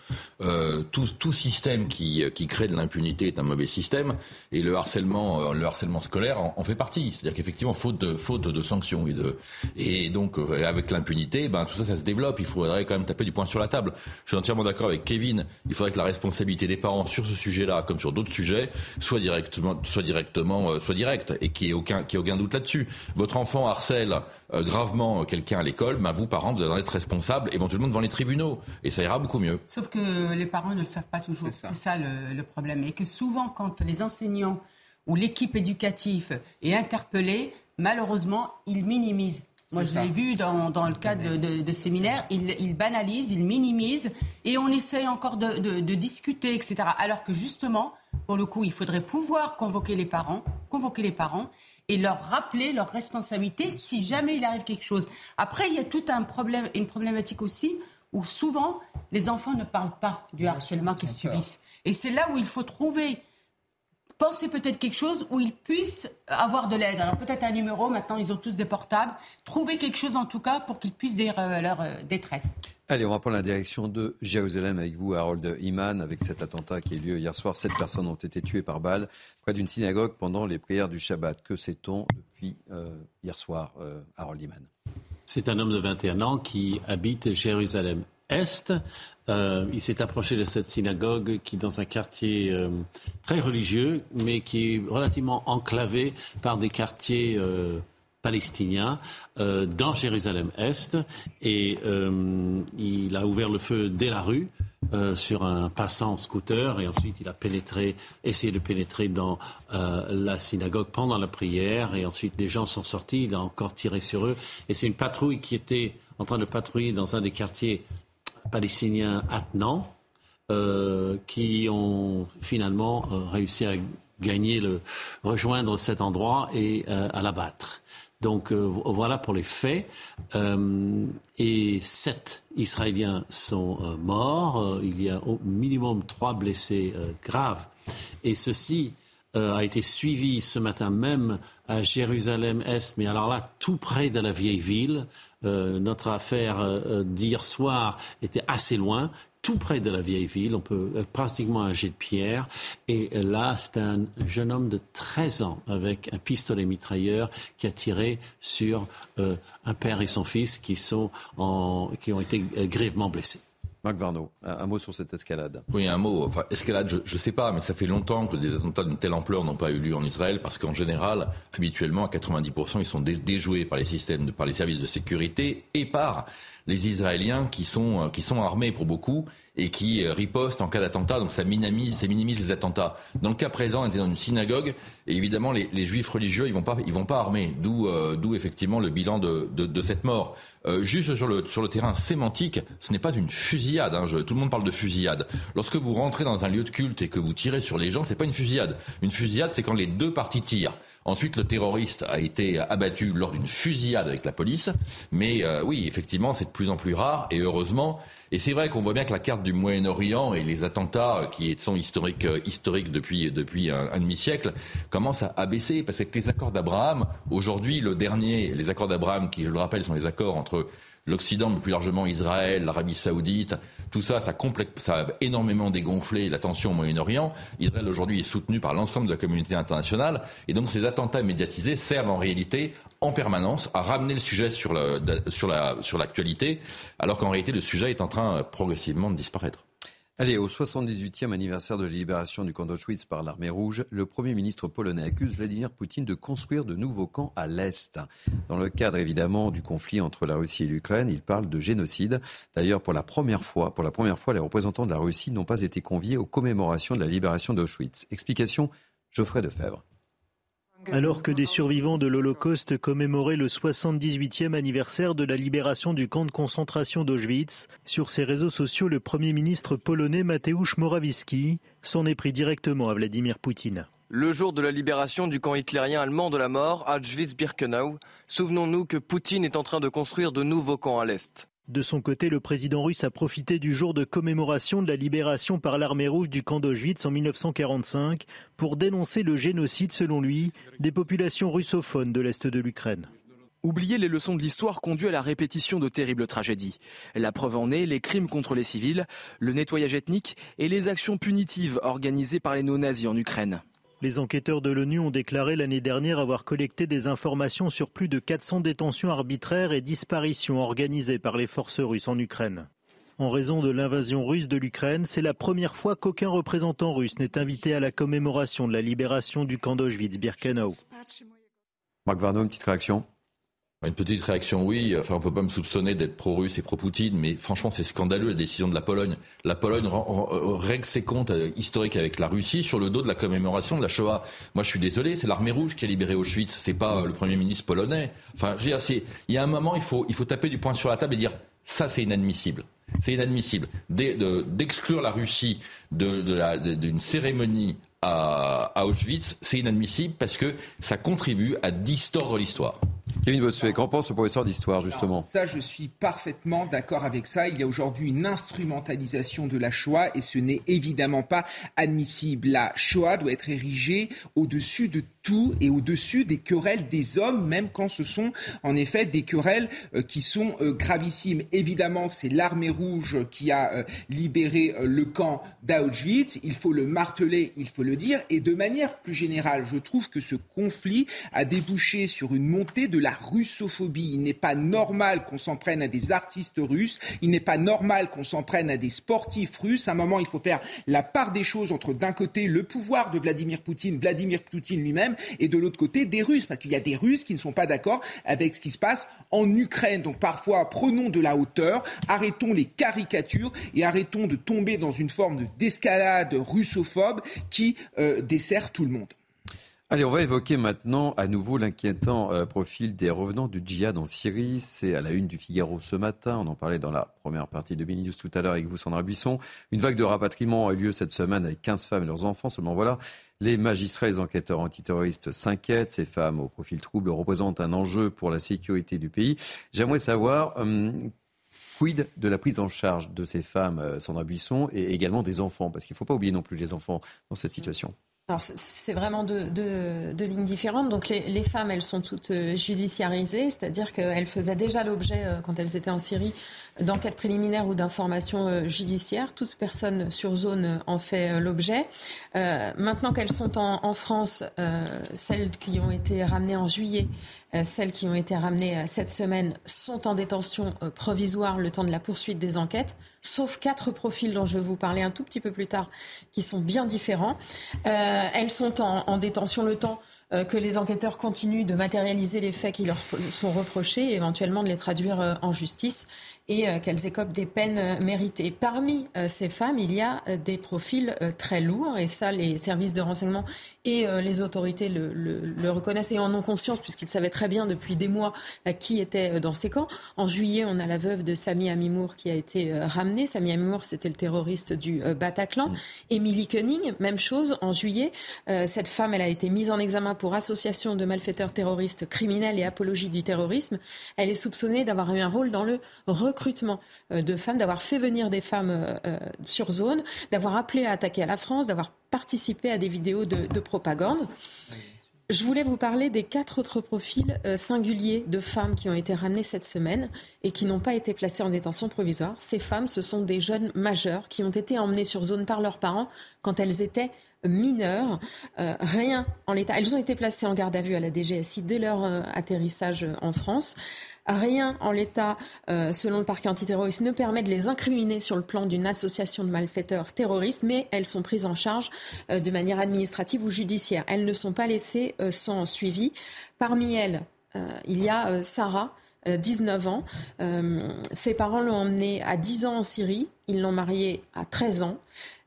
Euh, tout, tout système qui, qui crée de l'impunité est un mauvais système, et le harcèlement, euh, le harcèlement scolaire en, fait partie. C'est-à-dire qu'effectivement, faute de, faute de sanctions et de, et donc euh, avec l'impunité, ben tout ça, ça se développe. Il faudrait quand même taper du poing sur la table. Je suis entièrement d'accord avec Kevin. Il faudrait que la responsabilité des parents sur ce sujet-là, comme sur d'autres sujets, soit directement, soit directement, euh, soit directe, et qu'il n'y ait aucun, qu'il ait aucun doute là-dessus. Votre enfant harcèle euh, gravement quelqu'un à l'école, bah, vous, parents, vous allez en être responsable, éventuellement devant les tribunaux. Et ça ira beaucoup mieux. Sauf que les parents ne le savent pas toujours. C'est ça, le, problème. Et que souvent, quand les enseignants ou l'équipe éducative est interpellée, malheureusement, ils minimisent. Moi, je l'ai vu dans, dans, le cadre de, de, séminaires, ils, ils, banalisent, ils minimisent, et on essaye encore de, de, discuter, etc. Alors que justement, pour le coup, il faudrait pouvoir convoquer les parents, convoquer les parents, et leur rappeler leur responsabilité si jamais il arrive quelque chose. Après, il y a tout un problème, une problématique aussi où souvent les enfants ne parlent pas du harcèlement qu'ils subissent. Et c'est là où il faut trouver penser peut-être quelque chose où ils puissent avoir de l'aide. Alors peut-être un numéro, maintenant ils ont tous des portables. Trouver quelque chose en tout cas pour qu'ils puissent dire euh, leur euh, détresse. Allez, on va prendre la direction de Jérusalem avec vous, Harold Iman, avec cet attentat qui a eu lieu hier soir. Sept personnes ont été tuées par balle près d'une synagogue pendant les prières du Shabbat. Que sait-on depuis euh, hier soir, Harold Iman? C'est un homme de 21 ans qui habite Jérusalem est. Euh, il s'est approché de cette synagogue qui est dans un quartier euh, très religieux, mais qui est relativement enclavé par des quartiers euh, palestiniens dans Jérusalem-Est. Et il a ouvert le feu dès la rue. sur un passant scooter et ensuite il a pénétré, essayé de pénétrer dans la synagogue pendant la prière et ensuite des gens sont sortis, il a encore tiré sur eux et c'est une patrouille qui était en train de patrouiller dans un des quartiers palestiniens attenants euh, qui ont finalement euh, réussi à gagner le, rejoindre cet endroit et euh, à l'abattre. Donc voilà pour les faits. et sept Israéliens sont morts. il y a au minimum trois blessés graves. Et ceci a été suivi ce matin même à Jérusalem-Est, mais alors là, tout près de la vieille ville. Euh, notre affaire euh, d'hier soir était assez loin, tout près de la vieille ville, on peut euh, pratiquement un jet de pierre. Et là, c'est un jeune homme de 13 ans avec un pistolet mitrailleur qui a tiré sur un père et son fils qui, sont en, qui ont été grièvement blessés. Marc Varno, un mot sur cette escalade. Oui, un mot. Enfin, escalade, je ne sais pas, mais ça fait longtemps que des attentats d'une telle ampleur n'ont pas eu lieu en Israël, parce qu'en général, habituellement, à 90%, ils sont déjoués par les systèmes, par les services de sécurité et par les Israéliens qui sont, euh, qui sont armés pour beaucoup et qui euh, ripostent en cas d'attentat. Donc ça minimise, ça minimise les attentats. Dans le cas présent, on était dans une synagogue et évidemment les, les juifs religieux, ils vont pas, ils vont pas armés. D'où, euh, d'où effectivement le bilan de, de, de cette mort. Euh, juste sur le, sur le terrain sémantique, ce n'est pas une fusillade. Hein, je, tout le monde parle de fusillade. Lorsque vous rentrez dans un lieu de culte et que vous tirez sur les gens, c'est pas une fusillade. Une fusillade, c'est quand les deux parties tirent. Ensuite, le terroriste a été abattu lors d'une fusillade avec la police. Mais euh, oui, effectivement, c'est de plus en plus rare. Et heureusement, et c'est vrai qu'on voit bien que la carte du Moyen-Orient et les attentats euh, qui sont historiques, euh, historiques depuis, depuis un, demi-siècle commencent à, baisser parce que les accords d'Abraham, aujourd'hui, le dernier, les accords d'Abraham, qui, je le rappelle, sont les accords entre l'Occident, mais plus largement Israël, l'Arabie saoudite, tout ça, ça, ça a énormément dégonflé la tension au Moyen-Orient. Israël aujourd'hui est soutenu par l'ensemble de la communauté internationale. Et donc ces attentats médiatisés servent en réalité en permanence à ramener le sujet sur l'actualité, sur la, sur alors qu'en réalité le sujet est en train progressivement de disparaître. Allez, au 78e anniversaire de la libération du camp d'Auschwitz par l'armée rouge, le Premier ministre polonais accuse Vladimir Poutine de construire de nouveaux camps à l'Est. Dans le cadre évidemment du conflit entre la Russie et l'Ukraine, il parle de génocide. D'ailleurs, pour la première fois, les représentants de la Russie n'ont pas été conviés aux commémorations de la libération d'Auschwitz. Explication Geoffrey Defebvre. Alors que des survivants de l'Holocauste commémoraient le 78e anniversaire de la libération du camp de concentration d'Auschwitz, sur ses réseaux sociaux, le Premier ministre polonais Mateusz Morawiecki s'en est pris directement à Vladimir Poutine. Le jour de la libération du camp hitlérien allemand de la mort, Auschwitz-Birkenau, souvenons-nous que Poutine est en train de construire de nouveaux camps à l'Est. De son côté, le président russe a profité du jour de commémoration de la libération par l'armée rouge du camp d'Auschwitz en 1945 pour dénoncer le génocide, selon lui, des populations russophones de l'Est de l'Ukraine. Oublier les leçons de l'histoire conduit à la répétition de terribles tragédies. La preuve en est les crimes contre les civils, le nettoyage ethnique et les actions punitives organisées par les néo-nazis en Ukraine. Les enquêteurs de l'ONU ont déclaré l'année dernière avoir collecté des informations sur plus de 400 détentions arbitraires et disparitions organisées par les forces russes en Ukraine. En raison de l'invasion russe de l'Ukraine, c'est la première fois qu'aucun représentant russe n'est invité à la commémoration de la libération du camp d'Auschwitz-Birkenau. Marc Varno, petite réaction une petite réaction, oui. Enfin, on peut pas me soupçonner d'être pro-russe et pro-Poutine, mais franchement, c'est scandaleux la décision de la Pologne. La Pologne euh, règle ses comptes euh, historiques avec la Russie sur le dos de la commémoration de la Shoah. Moi, je suis désolé, c'est l'armée rouge qui a libéré Auschwitz, c'est pas euh, le premier ministre polonais. Enfin, il y a un moment, il faut, il faut taper du poing sur la table et dire ça, c'est inadmissible. C'est inadmissible d'exclure la Russie d'une cérémonie à Auschwitz. C'est inadmissible parce que ça contribue à distordre l'histoire. Kevin Bossuet, qu'en pense le professeur d'histoire justement? Ça, je suis parfaitement d'accord avec ça. Il y a aujourd'hui une instrumentalisation de la Shoah et ce n'est évidemment pas admissible. La Shoah doit être érigée au-dessus de tout et au-dessus des querelles des hommes, même quand ce sont en effet des querelles euh, qui sont euh, gravissimes. Évidemment que c'est l'armée rouge qui a euh, libéré le camp d'Auschwitz, il faut le marteler, il faut le dire, et de manière plus générale, je trouve que ce conflit a débouché sur une montée de la russophobie. Il n'est pas normal qu'on s'en prenne à des artistes russes, il n'est pas normal qu'on s'en prenne à des sportifs russes. À un moment, il faut faire la part des choses entre d'un côté le pouvoir de Vladimir Poutine, Vladimir Poutine lui-même, et de l'autre côté des Russes, parce qu'il y a des Russes qui ne sont pas d'accord avec ce qui se passe en Ukraine. Donc parfois, prenons de la hauteur, arrêtons les caricatures et arrêtons de tomber dans une forme d'escalade russophobe qui euh, dessert tout le monde. Allez, on va évoquer maintenant à nouveau l'inquiétant euh, profil des revenants du djihad en Syrie. C'est à la une du Figaro ce matin. On en parlait dans la première partie de Mini News tout à l'heure avec vous, Sandra Buisson. Une vague de rapatriement a eu lieu cette semaine avec 15 femmes et leurs enfants. Seulement voilà, les magistrats et les enquêteurs antiterroristes s'inquiètent. Ces femmes au profil trouble représentent un enjeu pour la sécurité du pays. J'aimerais savoir. Euh, quid de la prise en charge de ces femmes, euh, Sandra Buisson, et également des enfants? Parce qu'il ne faut pas oublier non plus les enfants dans cette situation. Alors c'est vraiment deux, lignes différentes. Donc les, femmes, elles sont toutes euh, judiciarisées, c'est-à-dire qu'elles faisaient déjà l'objet, euh, quand elles étaient en Syrie, d'enquêtes préliminaires ou d'informations euh, judiciaires. Toute personne sur zone en fait l'objet. maintenant qu'elles sont en, France, celles qui ont été ramenées en juillet, celles qui ont été ramenées cette semaine sont en détention provisoire le temps de la poursuite des enquêtes sauf quatre profils dont je vais vous parler un tout petit peu plus tard, qui sont bien différents. Euh, elles sont en, détention le temps euh, que les enquêteurs continuent de matérialiser les faits qui leur sont reprochés et éventuellement de les traduire euh, en justice et euh, qu'elles écopent des peines euh, méritées. Parmi euh, ces femmes, il y a des profils très lourds et ça, les services de renseignement et les autorités le, le, reconnaissent et en ont conscience puisqu'ils savaient très bien depuis des mois qui était dans ces camps. En juillet, on a la veuve de Sami Amimour qui a été ramenée. Sami Amimour, c'était le terroriste du Bataclan. Mmh. Émilie Koenig, même chose. En juillet, cette femme, elle a été mise en examen pour association de malfaiteurs terroristes criminels et apologie du terrorisme. Elle est soupçonnée d'avoir eu un rôle dans le recrutement euh, de femmes, d'avoir fait venir des femmes euh, euh, sur zone, d'avoir appelé à attaquer à la France, d'avoir participé à des vidéos de, propagande. Je voulais vous parler des quatre autres profils singuliers de femmes qui ont été ramenées cette semaine et qui n'ont pas été placées en détention provisoire. Ces femmes, ce sont des jeunes majeures qui ont été emmenées sur zone par leurs parents quand elles étaient mineures. rien en l'état. Elles ont été placées en garde à vue à la DGSI dès leur atterrissage en France. Rien en l'état, euh, selon le parquet antiterroriste, ne permet de les incriminer sur le plan d'une association de malfaiteurs terroristes, mais elles sont prises en charge euh, de manière administrative ou judiciaire. Elles ne sont pas laissées euh, sans suivi. Parmi elles, il y a Sarah. 19 ans. ses parents l'ont emmenée à 10 ans en Syrie. Ils l'ont mariée à 13 ans.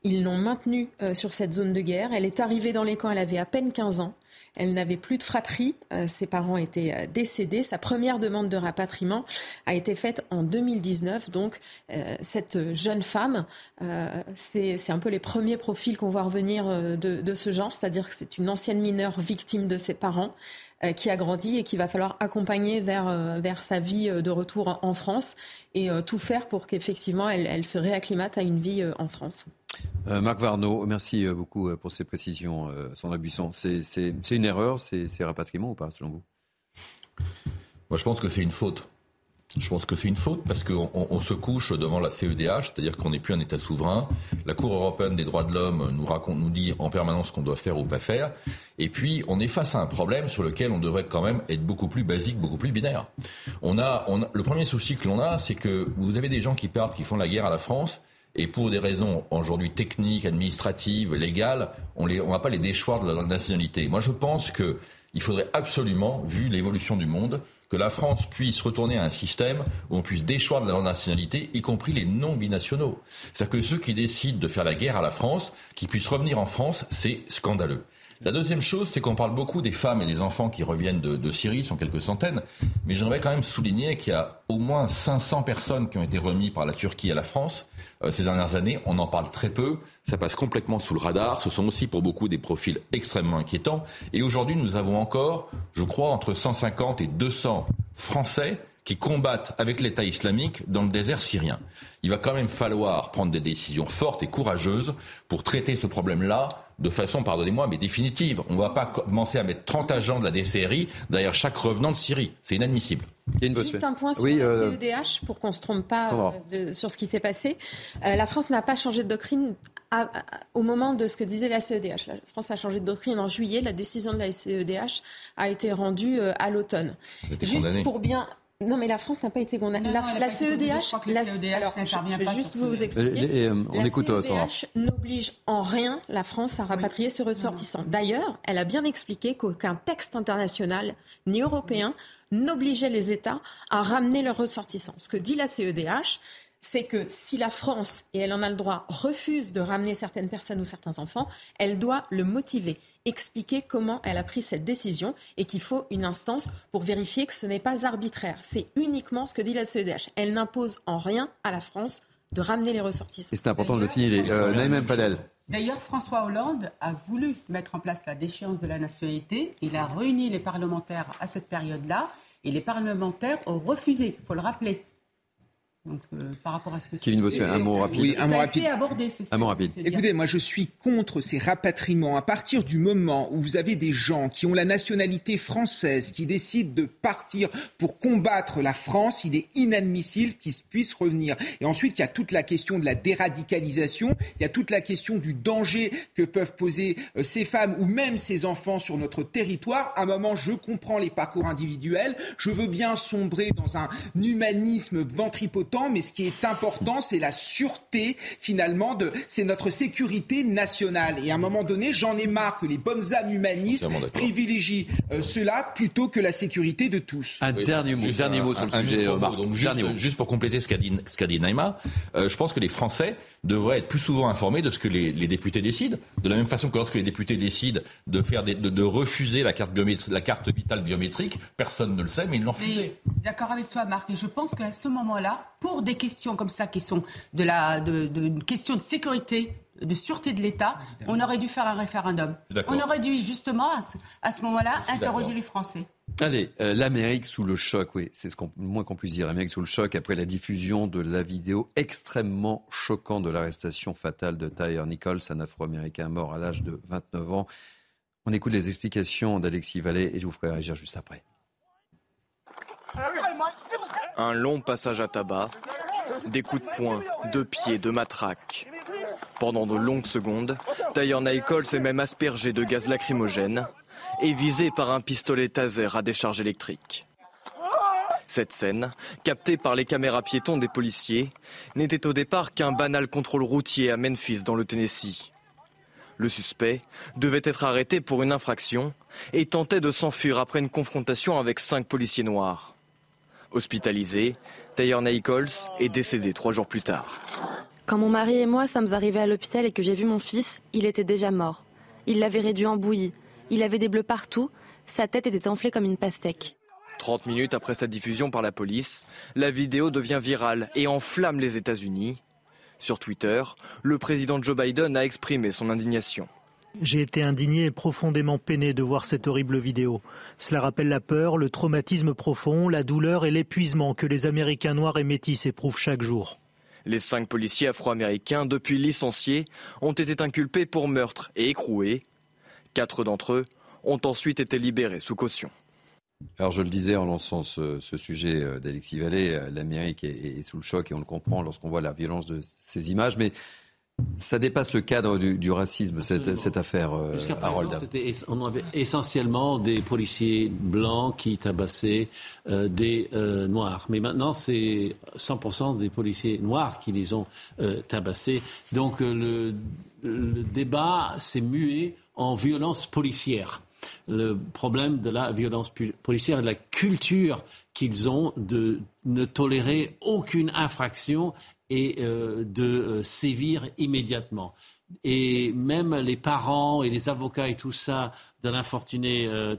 Ils l'ont maintenue sur cette zone de guerre. Elle est arrivée dans les camps, elle avait à peine 15 ans. Elle n'avait plus de fratrie. Euh, ses parents étaient euh, décédés. Sa première demande de rapatriement a été faite en 2019. Donc, euh, cette jeune femme, c'est un peu les premiers profils qu'on voit revenir de, ce genre, c'est-à-dire que c'est une ancienne mineure victime de ses parents qui a grandi et qu'il va falloir accompagner vers, vers sa vie de retour en France et tout faire pour qu'effectivement elle, elle, se réacclimate à une vie en France. Euh, Marc Varnaud, merci euh, beaucoup euh, pour ces précisions, Sandra Buisson. C'est une erreur, ces rapatriements ou pas, selon vous? Moi, je pense que c'est une faute. Je pense que c'est une faute parce qu'on on se couche devant la CEDH, c'est-à-dire qu'on n'est plus un État souverain. La Cour européenne des droits de l'homme nous raconte, nous dit en permanence ce qu'on doit faire ou pas faire. Et puis, on est face à un problème sur lequel on devrait quand même être beaucoup plus basique, beaucoup plus binaire. On a, le premier souci que l'on a, c'est que vous avez des gens qui partent, qui font la guerre à la France, et pour des raisons aujourd'hui techniques, administratives, légales, on ne va pas les déchoir de la nationalité. Moi, je pense qu'il faudrait absolument, vu l'évolution du monde, que la France puisse retourner à un système où on puisse déchoir de leur nationalité, y compris les non-binationaux. C'est-à-dire que ceux qui décident de faire la guerre à la France, qui puissent revenir en France, c'est scandaleux. La deuxième chose, c'est qu'on parle beaucoup des femmes et des enfants qui reviennent de, de Syrie, sont quelques centaines, mais j'aimerais quand même souligner qu'il y a au moins 500 personnes qui ont été remises par la Turquie à la France euh, ces dernières années. On en parle très peu, ça passe complètement sous le radar. Ce sont aussi pour beaucoup des profils extrêmement inquiétants. Et aujourd'hui, nous avons encore, je crois, entre 150 et 200 Français qui combattent avec l'État islamique dans le désert syrien. Il va quand même falloir prendre des décisions fortes et courageuses pour traiter ce problème-là de façon, pardonnez-moi, mais définitive. On ne va pas commencer à mettre 30 agents de la DCRI derrière chaque revenant de Syrie. C'est inadmissible. Juste un point sur oui, la euh, CEDH pour qu'on ne se trompe pas euh, sur ce qui s'est passé. Euh, la France n'a pas changé de doctrine au moment de ce que disait la CEDH. La France a changé de doctrine en juillet. La décision de la CEDH a été rendue à l'automne. Juste pour bien non, mais la France n'a pas été condamnée. La, CEDH, la, alors, je vais juste vous expliquer. Euh, on la écoute, CEDH n'oblige en rien la France à rapatrier ses ressortissants. D'ailleurs, elle a bien expliqué qu'aucun texte international ni européen n'obligeait les États à ramener leurs ressortissants. Ce que dit la CEDH, c'est que si la France, et elle en a le droit, refuse de ramener certaines personnes ou certains enfants, elle doit le motiver, expliquer comment elle a pris cette décision et qu'il faut une instance pour vérifier que ce n'est pas arbitraire. C'est uniquement ce que dit la CEDH. Elle n'impose en rien à la France de ramener les ressortissants. Et c'est important de le signaler. Euh, Fadel. D'ailleurs, François Hollande a voulu mettre en place la déchéance de la nationalité. Il a réuni les parlementaires à cette période-là et les parlementaires ont refusé, il faut le rappeler. Donc, euh, par rapport à ce que Kevin Bossuet, un mot rapide. Oui, un mot rapide. Abordé, un mot rapide. Écoutez, moi je suis contre ces rapatriements. À partir du moment où vous avez des gens qui ont la nationalité française, qui décident de partir pour combattre la France, il est inadmissible qu'ils puissent revenir. Et ensuite, il y a toute la question de la déradicalisation, il y a toute la question du danger que peuvent poser euh, ces femmes ou même ces enfants sur notre territoire. À un moment, je comprends les parcours individuels, je veux bien sombrer dans un humanisme ventripotent mais ce qui est important, c'est la sûreté, finalement, de, c'est notre sécurité nationale. Et à un moment donné, j'en ai marre que les bonnes âmes humanistes privilégient euh, cela plutôt que la sécurité de tous. Un dernier mot, dernier mot sur le sujet, Donc, juste, pour compléter ce qu'a dit, ce qu'a dit Naïma, euh, je pense que les Français devraient être plus souvent informés de ce que les, députés décident. De la même façon que lorsque les députés décident de, faire de, de, refuser la carte, la carte vitale biométrique, personne ne le sait, mais ils l'ont refusé. D'accord avec toi, Marc. Et je pense qu'à ce moment-là, pour des questions comme ça qui sont de la de, de, question de sécurité de sûreté de l'État, on aurait dû faire un référendum. On aurait dû justement à ce, moment-là interroger les Français. Allez, euh, l'Amérique sous le choc, oui, c'est ce qu'on, le moins qu'on puisse dire. L'Amérique sous le choc après la diffusion de la vidéo extrêmement choquante de l'arrestation fatale de Tyre Nichols, un Afro-Américain mort à l'âge de 29 ans. On écoute les explications d'Alexis Vallée et je vous ferai réagir juste après. Un long passage à tabac, des coups de poing, de pied, de matraque. Pendant de longues secondes, Tyre Nichols est même aspergé de gaz lacrymogène et visé par un pistolet taser à décharge électrique. Cette scène, captée par les caméras piétons des policiers, n'était au départ qu'un banal contrôle routier à Memphis dans le Tennessee. Le suspect devait être arrêté pour une infraction et tentait de s'enfuir après une confrontation avec cinq policiers noirs. Hospitalisé, Taylor Nichols est décédé trois jours plus tard. Quand mon mari et moi sommes arrivés à l'hôpital et que j'ai vu mon fils, il était déjà mort. Il l'avait réduit en bouillie. Il avait des bleus partout. Sa tête était enflée comme une pastèque. 30 minutes après sa diffusion par la police, la vidéo devient virale et enflamme les États-Unis. Sur Twitter, le président Joe Biden a exprimé son indignation. J'ai été indigné et profondément peiné de voir cette horrible vidéo. Cela rappelle la peur, le traumatisme profond, la douleur et l'épuisement que les Américains noirs et métis éprouvent chaque jour. Les cinq policiers afro-américains, depuis licenciés, ont été inculpés pour meurtre et écroués. Quatre d'entre eux ont ensuite été libérés sous caution. Alors je le disais en lançant ce, sujet euh, d'Alexis Vallée, euh, l'Amérique est, sous le choc et on le comprend lorsqu'on voit la violence de ces images, mais ça dépasse le cadre du, racisme, cette, affaire, euh, Jusqu'à présent, on avait essentiellement des policiers blancs qui tabassaient des noirs. Mais maintenant, c'est 100% des policiers noirs qui les ont tabassés. Donc le débat s'est mué en violence policière le problème de la violence policière et de la culture qu'ils ont de ne tolérer aucune infraction et euh, de euh, sévir immédiatement. Et même les parents et les avocats et tout ça de l'infortuné euh,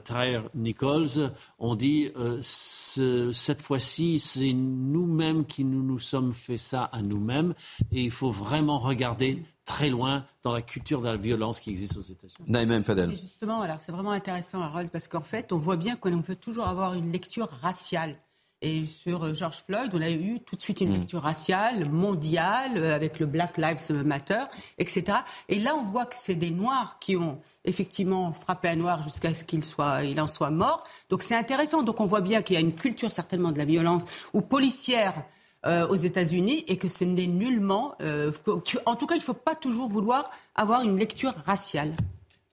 Nichols ont dit euh, cette fois-ci, c'est nous-mêmes qui nous, nous sommes fait ça à nous-mêmes et il faut vraiment regarder très loin dans la culture de la violence qui existe aux États-Unis. Naïm Fadel. justement, alors c'est vraiment intéressant, Harold, parce qu'en fait, on voit bien qu'on veut toujours avoir une lecture raciale. Et sur euh, George Floyd, on a eu tout de suite une mm. lecture raciale, mondiale, euh, avec le Black Lives Matter, etc. Et là, on voit que c'est des Noirs qui ont effectivement frappé un Noir jusqu'à ce qu'il soit, il en soit mort. Donc c'est intéressant. Donc on voit bien qu'il y a une culture certainement de la violence ou policière euh, aux États-Unis et que ce n'est nullement. en tout cas, il ne faut pas toujours vouloir avoir une lecture raciale.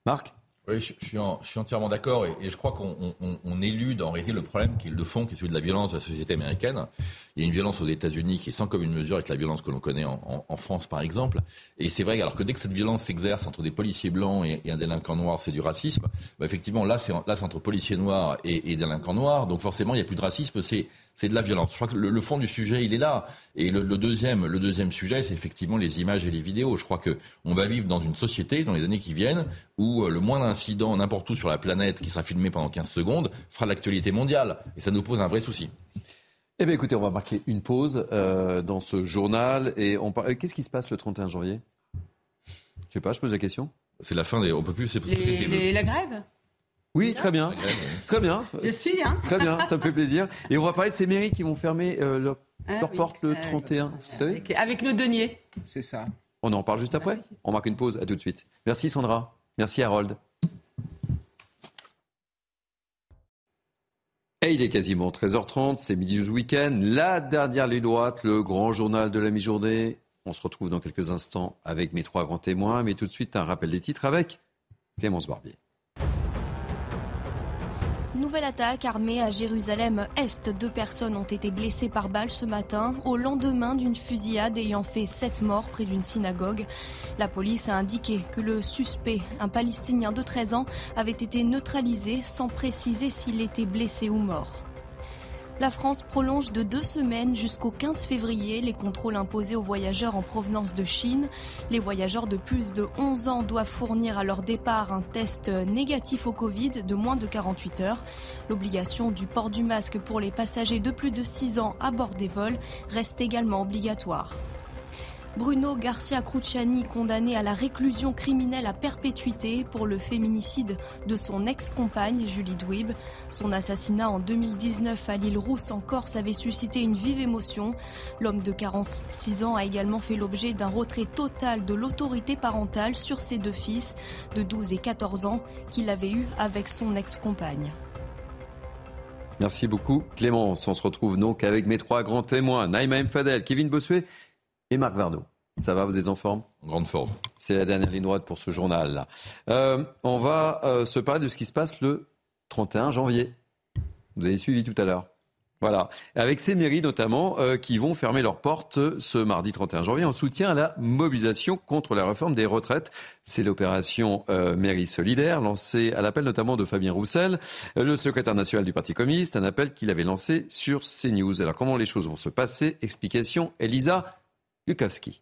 Marc? Oui, je, suis, entièrement d'accord et, je crois qu'on élude en réalité le problème qui est le fond, qui est celui de la violence de la société américaine. Il y a une violence aux États-Unis qui est sans commune mesure avec la violence que l'on connaît en, France, par exemple. Et c'est vrai, alors que dès que cette violence s'exerce entre des policiers blancs et, un délinquant noir, c'est du racisme. Bah, effectivement, là, c'est entre policiers noirs et, délinquants noirs. Donc forcément, il n'y a plus de racisme. C'est c'est de la violence. Je crois que le, fond du sujet, il est là. Et le, deuxième, le deuxième sujet, c'est effectivement les images et les vidéos. Je crois que on va vivre dans une société, dans les années qui viennent, où euh, le moindre incident n'importe où sur la planète qui sera filmé pendant 15 secondes fera l'actualité mondiale. Et ça nous pose un vrai souci. Eh bien, écoutez, on va marquer une pause euh, dans ce journal. Et on euh, Qu'est-ce qui se passe le 31 janvier? Je sais pas, je pose la question. C'est la fin des. On peut plus. C'est la grève? Oui, très bien. Très bien. Je suis, hein. Très bien, ça me fait plaisir. Et on va parler de ces mairies qui vont fermer euh, leur, ah porte le 31, vous savez? Avec, le denier. C'est ça. On en parle juste après? On marque une pause, à tout de suite. Merci Sandra. Merci Harold. Et il est quasiment 13h30, c'est Midi News Weekend, la dernière ligne droite, le grand journal de la mi-journée. On se retrouve dans quelques instants avec mes trois grands témoins, mais tout de suite un rappel des titres avec Clémence Barbier. Nouvelle attaque armée à Jérusalem-Est. Deux personnes ont été blessées par balle ce matin, au lendemain d'une fusillade ayant fait sept morts près d'une synagogue. La police a indiqué que le suspect, un Palestinien de 13 ans, avait été neutralisé sans préciser s'il était blessé ou mort. La France prolonge de deux semaines jusqu'au 15 février les contrôles imposés aux voyageurs en provenance de Chine. Les voyageurs de plus de 11 ans doivent fournir à leur départ un test négatif au Covid de moins de 48 heures. L'obligation du port du masque pour les passagers de plus de 6 ans à bord des vols reste également obligatoire. Bruno Garcia Cruciani, condamné à la réclusion criminelle à perpétuité pour le féminicide de son ex-compagne Julie Dweeb. Son assassinat en 2019 à l'île Rousse en Corse avait suscité une vive émotion. L'homme de 46 ans a également fait l'objet d'un retrait total de l'autorité parentale sur ses deux fils de 12 et 14 ans qu'il avait eu avec son ex-compagne. Merci beaucoup Clémence. On se retrouve donc avec mes trois grands témoins, Naïma Fadel, Kevin Bossuet et Marc Varno. Ça va, vous êtes en forme? En grande forme. C'est la dernière ligne droite pour ce journal. Euh, on va euh, se parler de ce qui se passe le 31 janvier. Vous avez suivi tout à l'heure. Voilà, avec ces mairies notamment euh, qui vont fermer leurs portes ce mardi 31 janvier en soutien à la mobilisation contre la réforme des retraites. C'est l'opération euh, Mairie solidaire lancée à l'appel notamment de Fabien Roussel, le secrétaire national du Parti communiste, un appel qu'il avait lancé sur CNews. Alors comment les choses vont se passer? Explication Elisa Lukowski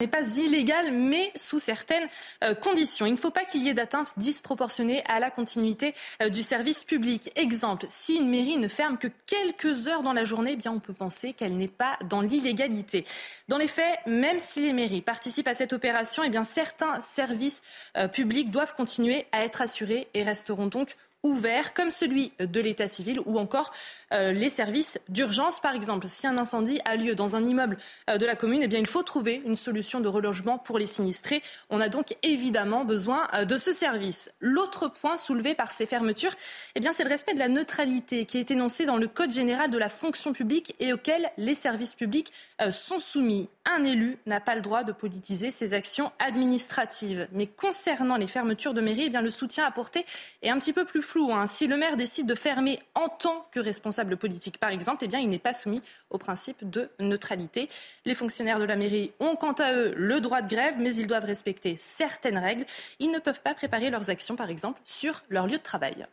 n'est pas illégal, mais sous certaines euh, conditions. Il ne faut pas qu'il y ait d'atteinte disproportionnée à la continuité euh, du service public. Exemple, si une mairie ne ferme que quelques heures dans la journée, eh bien on peut penser qu'elle n'est pas dans l'illégalité. Dans les faits, même si les mairies participent à cette opération, eh bien certains services euh, publics doivent continuer à être assurés et resteront donc ouverts, comme celui de l'état civil ou encore euh, les services d'urgence. Par exemple, si un incendie a lieu dans un immeuble euh, de la commune, eh bien, il faut trouver une solution de relogement pour les sinistrés. On a donc évidemment besoin euh, de ce service. L'autre point soulevé par ces fermetures, eh bien, c'est le respect de la neutralité qui est énoncé dans le Code général de la fonction publique et auquel les services publics sont soumis. Un élu n'a pas le droit de politiser ses actions administratives. Mais concernant les fermetures de mairie, eh bien, le soutien apporté est un petit peu plus flou. Hein. Si le maire décide de fermer en tant que responsable politique, par exemple, eh bien, il n'est pas soumis au principe de neutralité. Les fonctionnaires de la mairie ont quant à eux le droit de grève, mais ils doivent respecter certaines règles. Ils ne peuvent pas préparer leurs actions, par exemple, sur leur lieu de travail.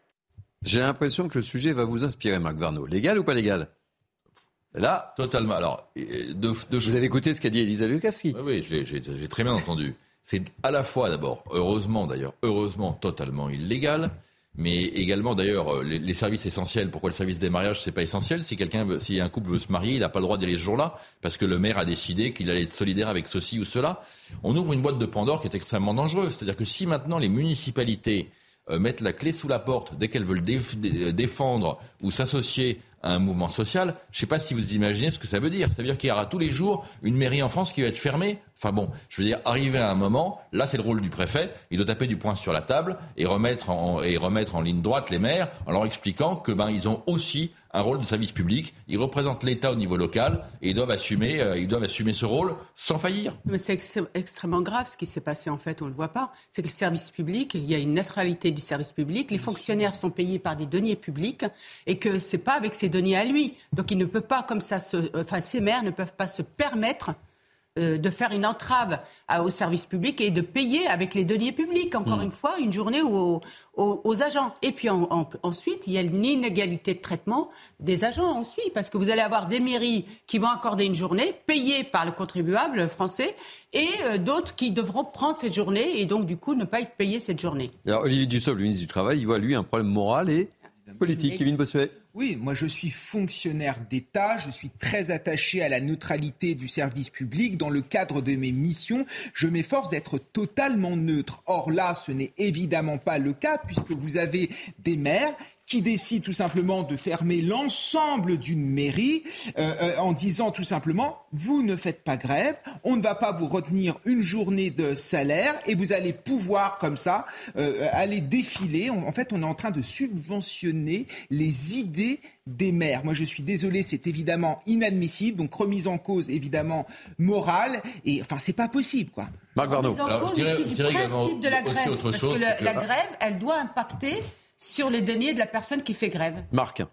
J'ai l'impression que le sujet va vous inspirer, Marc Varno. Légal ou pas légal? Là, totalement. Alors, de, vous avez écouté ce qu'a dit Elisa Lukavski Oui, oui j'ai très bien entendu. C'est à la fois, d'abord, heureusement d'ailleurs, heureusement totalement illégal, mais également d'ailleurs euh, les, services essentiels. Pourquoi le service des mariages c'est pas essentiel? Si quelqu'un, si un couple veut se marier, il n'a pas le droit d'y aller ce jour-là parce que le maire a décidé qu'il allait être solidaire avec ceci ou cela. On ouvre une boîte de Pandore qui est extrêmement dangereuse. C'est-à-dire que si maintenant les municipalités euh, mettent la clé sous la porte dès qu'elles veulent défendre ou s'associer à un mouvement social, je ne sais pas si vous imaginez ce que ça veut dire. Ça veut dire qu'il y aura tous les jours une mairie en France qui va être fermée. Enfin bon, je veux dire, arriver à un moment, là c'est le rôle du préfet, il doit taper du poing sur la table et remettre en, ligne droite les maires en leur expliquant que ben ils ont aussi un rôle de service public, ils représentent l'État au niveau local et ils doivent assumer, euh, ce rôle sans faillir. Mais c'est extrêmement grave ce qui s'est passé en fait, on le voit pas. C'est que le service public, il y a une neutralité du service public, les fonctionnaires sont payés par des deniers publics et que c'est pas avec ces deniers à lui. Donc il ne peut pas comme ça se, enfin ces maires ne peuvent pas se permettre euh, de faire une entrave au service public et de payer avec les deniers publics, encore mm. une fois, une journée aux, aux, agents. Et puis ensuite, il y a une inégalité de traitement des agents aussi, parce que vous allez avoir des mairies qui vont accorder une journée payée par le contribuable français et euh, d'autres qui devront prendre cette journée et donc du coup ne pas être payés cette journée. Alors Olivier Dussopt, le ministre du Travail, il voit lui un problème moral et politique. Kevin Bossuet. Oui, moi je suis fonctionnaire d'État, je suis très attaché à la neutralité du service public. Dans le cadre de mes missions, je m'efforce d'être totalement neutre. Or là, ce n'est évidemment pas le cas puisque vous avez des maires qui décide tout simplement de fermer l'ensemble d'une mairie euh, euh, en disant tout simplement vous ne faites pas grève, on ne va pas vous retenir une journée de salaire et vous allez pouvoir comme ça euh, aller défiler. En fait, on est en train de subventionner les idées des maires. Moi, je suis désolé, c'est évidemment inadmissible. Donc, remise en cause, évidemment, morale. Et enfin, c'est pas possible, quoi. Marc Varnaud. Alors, je dirais, je dirais principe de la grève, autre chose, parce que la grève, elle doit impacter sur les deniers de la personne qui fait grève. Marc.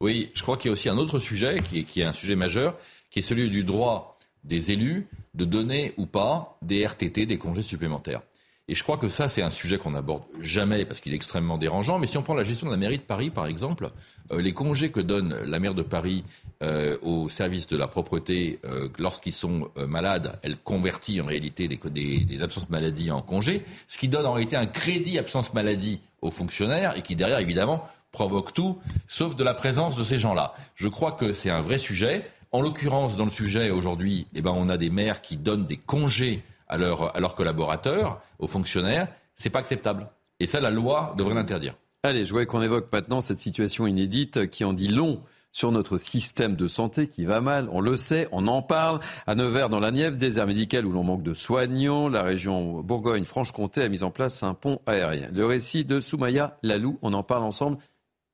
Oui, je crois qu'il y a aussi un autre sujet qui est, qui est un sujet majeur, qui est celui du droit des élus de donner ou pas des RTT, des congés supplémentaires. Et je crois que ça, c'est un sujet qu'on n'aborde jamais parce qu'il est extrêmement dérangeant. Mais si on prend la gestion de la mairie de Paris, par exemple, euh, les congés que donne la maire de Paris euh, au service de la propreté euh, lorsqu'ils sont malades, elle convertit en réalité des, des, des, absences maladie en congés, ce qui donne en réalité un crédit absence maladie aux fonctionnaires et qui derrière, évidemment, provoque tout, sauf de la présence de ces gens-là. Je crois que c'est un vrai sujet. En l'occurrence, dans le sujet aujourd'hui, eh ben, on a des maires qui donnent des congés à, à leurs collaborateurs, aux fonctionnaires. C'est pas acceptable. Et ça, la loi devrait l'interdire. Allez, je voudrais qu'on évoque maintenant cette situation inédite qui en dit long sur notre système de santé qui va mal. On le sait, on en parle. À Nevers, dans la Nièvre, désert médical où l'on manque de soignants, la région Bourgogne-Franche-Comté a mis en place un pont aérien. Le récit de Soumaya Lalou, on en parle ensemble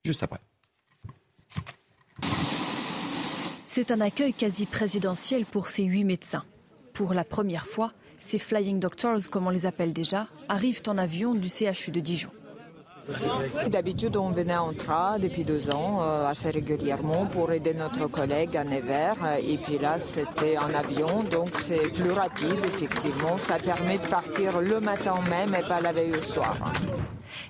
juste après. C'est un accueil quasi présidentiel pour ces huit médecins. Pour la première fois, ces Flying Doctors, comme on les appelle déjà, arrivent en avion du CHU de Dijon. D'habitude, on venait en train depuis deux ans, euh, assez régulièrement, pour aider notre collègue à Nevers. Et puis là, c'était en avion, donc c'est plus rapide, effectivement. Ça permet de partir le matin même et pas la veille au soir.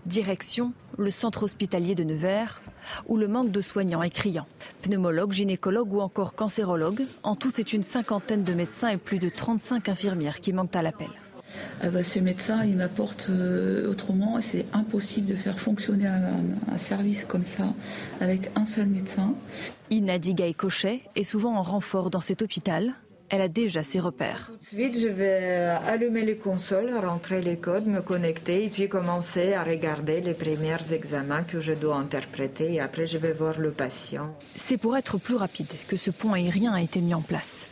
Direction le centre hospitalier de Nevers, où le manque de soignants est criant. Pneumologues, gynécologues ou encore cancérologues, en tout c'est une cinquantaine de médecins et plus de 35 infirmières qui manquent à l'appel. Ah bah, ces médecins, ils m'apportent euh, autrement. C'est impossible de faire fonctionner un, service comme ça avec un seul médecin. Ina Digaï-Cochet est souvent en renfort dans cet hôpital. Elle a déjà ses repères. Tout de suite, je vais allumer les consoles, rentrer les codes, me connecter et puis commencer à regarder les premiers examens que je dois interpréter et après je vais voir le patient. C'est pour être plus rapide que ce pont aérien a été mis en place.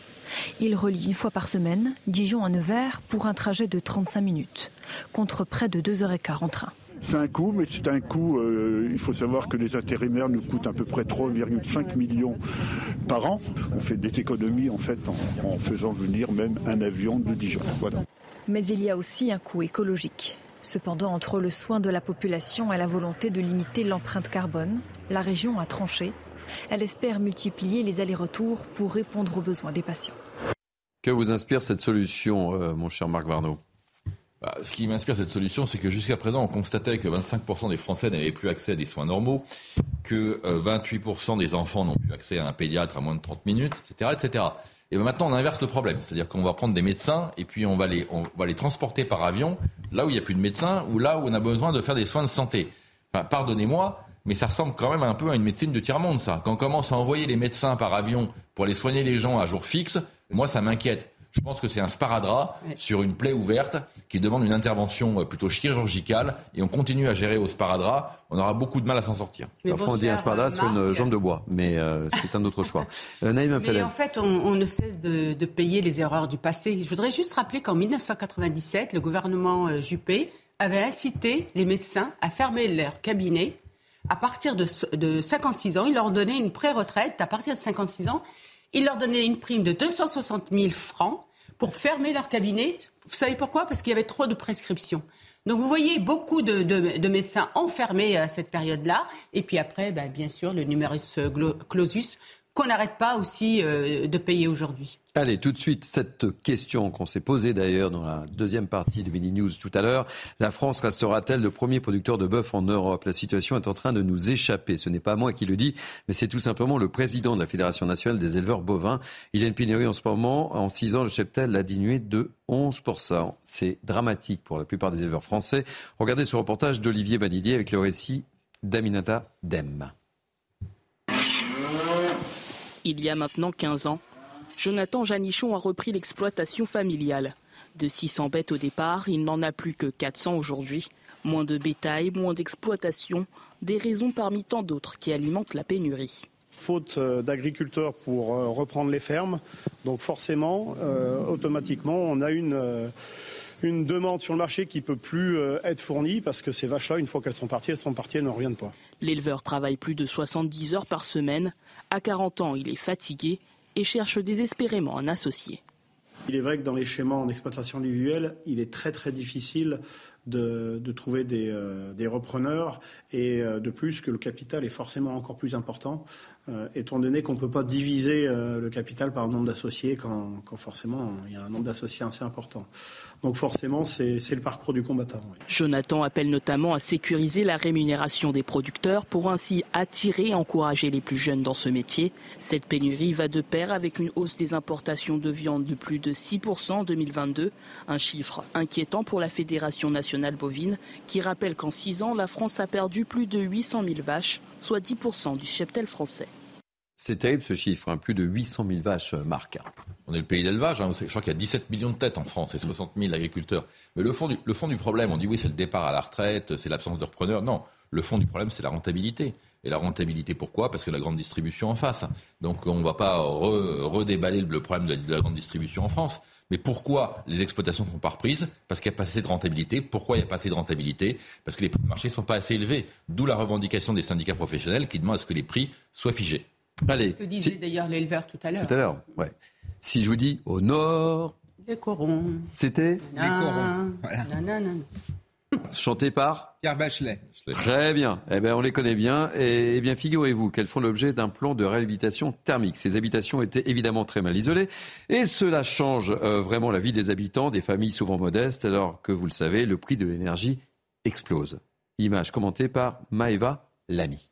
Il relie une fois par semaine Dijon à Nevers pour un trajet de 35 minutes, contre près de 2h15 en train. C'est un coût, mais c'est un coût, euh, il faut savoir que les intérimaires nous coûtent à peu près 3,5 millions par an. On fait des économies en fait en, faisant venir même un avion de Dijon. Voilà. Mais il y a aussi un coût écologique. Cependant, entre le soin de la population et la volonté de limiter l'empreinte carbone, la région a tranché. Elle espère multiplier les allers-retours pour répondre aux besoins des patients. Que vous inspire cette solution, euh, mon cher Marc Varnaud? Bah, ce qui m'inspire cette solution, c'est que jusqu'à présent, on constatait que 25% des Français n'avaient plus accès à des soins normaux, que 28% euh, des enfants n'ont plus accès à un pédiatre à moins de 30 minutes, etc., etc. Et ben, maintenant, on inverse le problème, c'est-à-dire qu'on va prendre des médecins et puis on va les, on va les transporter par avion là où il n'y a plus de médecins ou là où on a besoin de faire des soins de santé. Enfin, pardonnez-moi, mais ça ressemble quand même un peu à une médecine de tiers-monde, ça. Quand on commence à envoyer les médecins par avion pour aller soigner les gens à jour fixe, moi, ça m'inquiète. Je pense que c'est un sparadrap sur une plaie ouverte qui demande une intervention euh, plutôt chirurgicale et on continue à gérer au sparadrap, on aura beaucoup de mal à s'en sortir. Parfois on dit un sparadrap sur une jambe de bois, mais euh, c'est un autre choix. Euh, mais en fait, on, ne cesse de, de, payer les erreurs du passé. Je voudrais juste rappeler qu'en 1997, le gouvernement euh, Juppé avait incité les médecins à fermer leur cabinet à partir de, de 56 ans. Il leur donnait une pré-retraite à partir de 56 ans il leur donnait une prime de 260 000 francs pour fermer leur cabinet. Vous savez pourquoi? Parce qu'il y avait trop de prescriptions. Donc vous voyez, beaucoup de, médecins enfermés à cette période-là. Et puis après, ben, bien sûr, le numerus clausus qu'on n'arrête pas aussi euh, de payer aujourd'hui. Allez, tout de suite, cette question qu'on s'est posée d'ailleurs dans la deuxième partie de Mini News tout à l'heure. La France restera-t-elle le premier producteur de bœuf en Europe? La situation est en train de nous échapper. Ce n'est pas moi qui le dis, mais c'est tout simplement le président de la Fédération nationale des éleveurs bovins. Il y a une pénurie en ce moment. En six ans, le cheptel a diminué de 11%. C'est dramatique pour la plupart des éleveurs français. Regardez ce reportage d'Olivier Banillier avec le récit d'Aminata Dem. Il y a maintenant 15 ans, Jonathan Janichon a repris l'exploitation familiale. De 600 bêtes au départ, il n'en a plus que 400 aujourd'hui. Moins de bétail, moins d'exploitation, des raisons parmi tant d'autres qui alimentent la pénurie. Faute euh, d'agriculteurs pour euh, reprendre les fermes, donc forcément, euh, automatiquement, on a une, une demande sur le marché qui ne peut plus être fournie parce que ces vaches-là, une fois qu'elles sont parties, elles sont parties, elles ne reviennent pas. L'éleveur travaille plus de 70 heures par semaine. À 40 ans, il est fatigué et cherche désespérément un associé. Il est vrai que dans les schémas en exploitation individuelle, il est très très difficile de, trouver euh, des, repreneurs et euh, de plus que le capital est forcément encore plus important, euh, étant donné qu'on ne peut pas diviser le capital par le nombre d'associés quand, forcément il y a un nombre d'associés assez important. Donc forcément, c'est le parcours du combattant. Jonathan appelle notamment à sécuriser la rémunération des producteurs pour ainsi attirer et encourager les plus jeunes dans ce métier. Cette pénurie va de pair avec une hausse des importations de viande de plus de 6% en 2022, un chiffre inquiétant pour la Fédération nationale bovine qui rappelle qu'en 6 ans, la France a perdu plus de 800 000 vaches, soit 10% du cheptel français. C'est terrible ce chiffre, hein. plus de 800 000 vaches, euh, Marc. On est le pays d'élevage, hein. je crois qu'il y a 17 millions de têtes en France et 60 000 agriculteurs. Mais le fond, du, le fond du problème, on dit oui, c'est le départ à la retraite, c'est l'absence de repreneurs. Non, le fond du problème, c'est la rentabilité. Et la rentabilité, pourquoi? Parce que la grande distribution en face. Donc on ne va pas redéballer le problème de la, grande distribution en France. Mais pourquoi les exploitations ne sont pas reprises? Parce qu'il n'y a pas assez de rentabilité. Pourquoi il n'y a pas assez de rentabilité? Parce que les prix de marché ne sont pas assez élevés. D'où la revendication des syndicats professionnels qui demandent à ce que les prix soient figés. Allez. Ce que disait d'ailleurs l'éleveur tout à l'heure. Tout à l'heure, ouais. Si je vous dis au nord. Les corons. C'était Les corons. Voilà. chanté par Pierre Bachelet. Très bien. Eh bien, on les connaît bien. Et, eh bien, figurez-vous qu'elles font l'objet d'un plan de réhabilitation thermique. Ces habitations étaient évidemment très mal isolées. Et cela change euh, vraiment la vie des habitants, des familles souvent modestes, alors que, vous le savez, le prix de l'énergie explose. Image commentée par Maeva Lamy.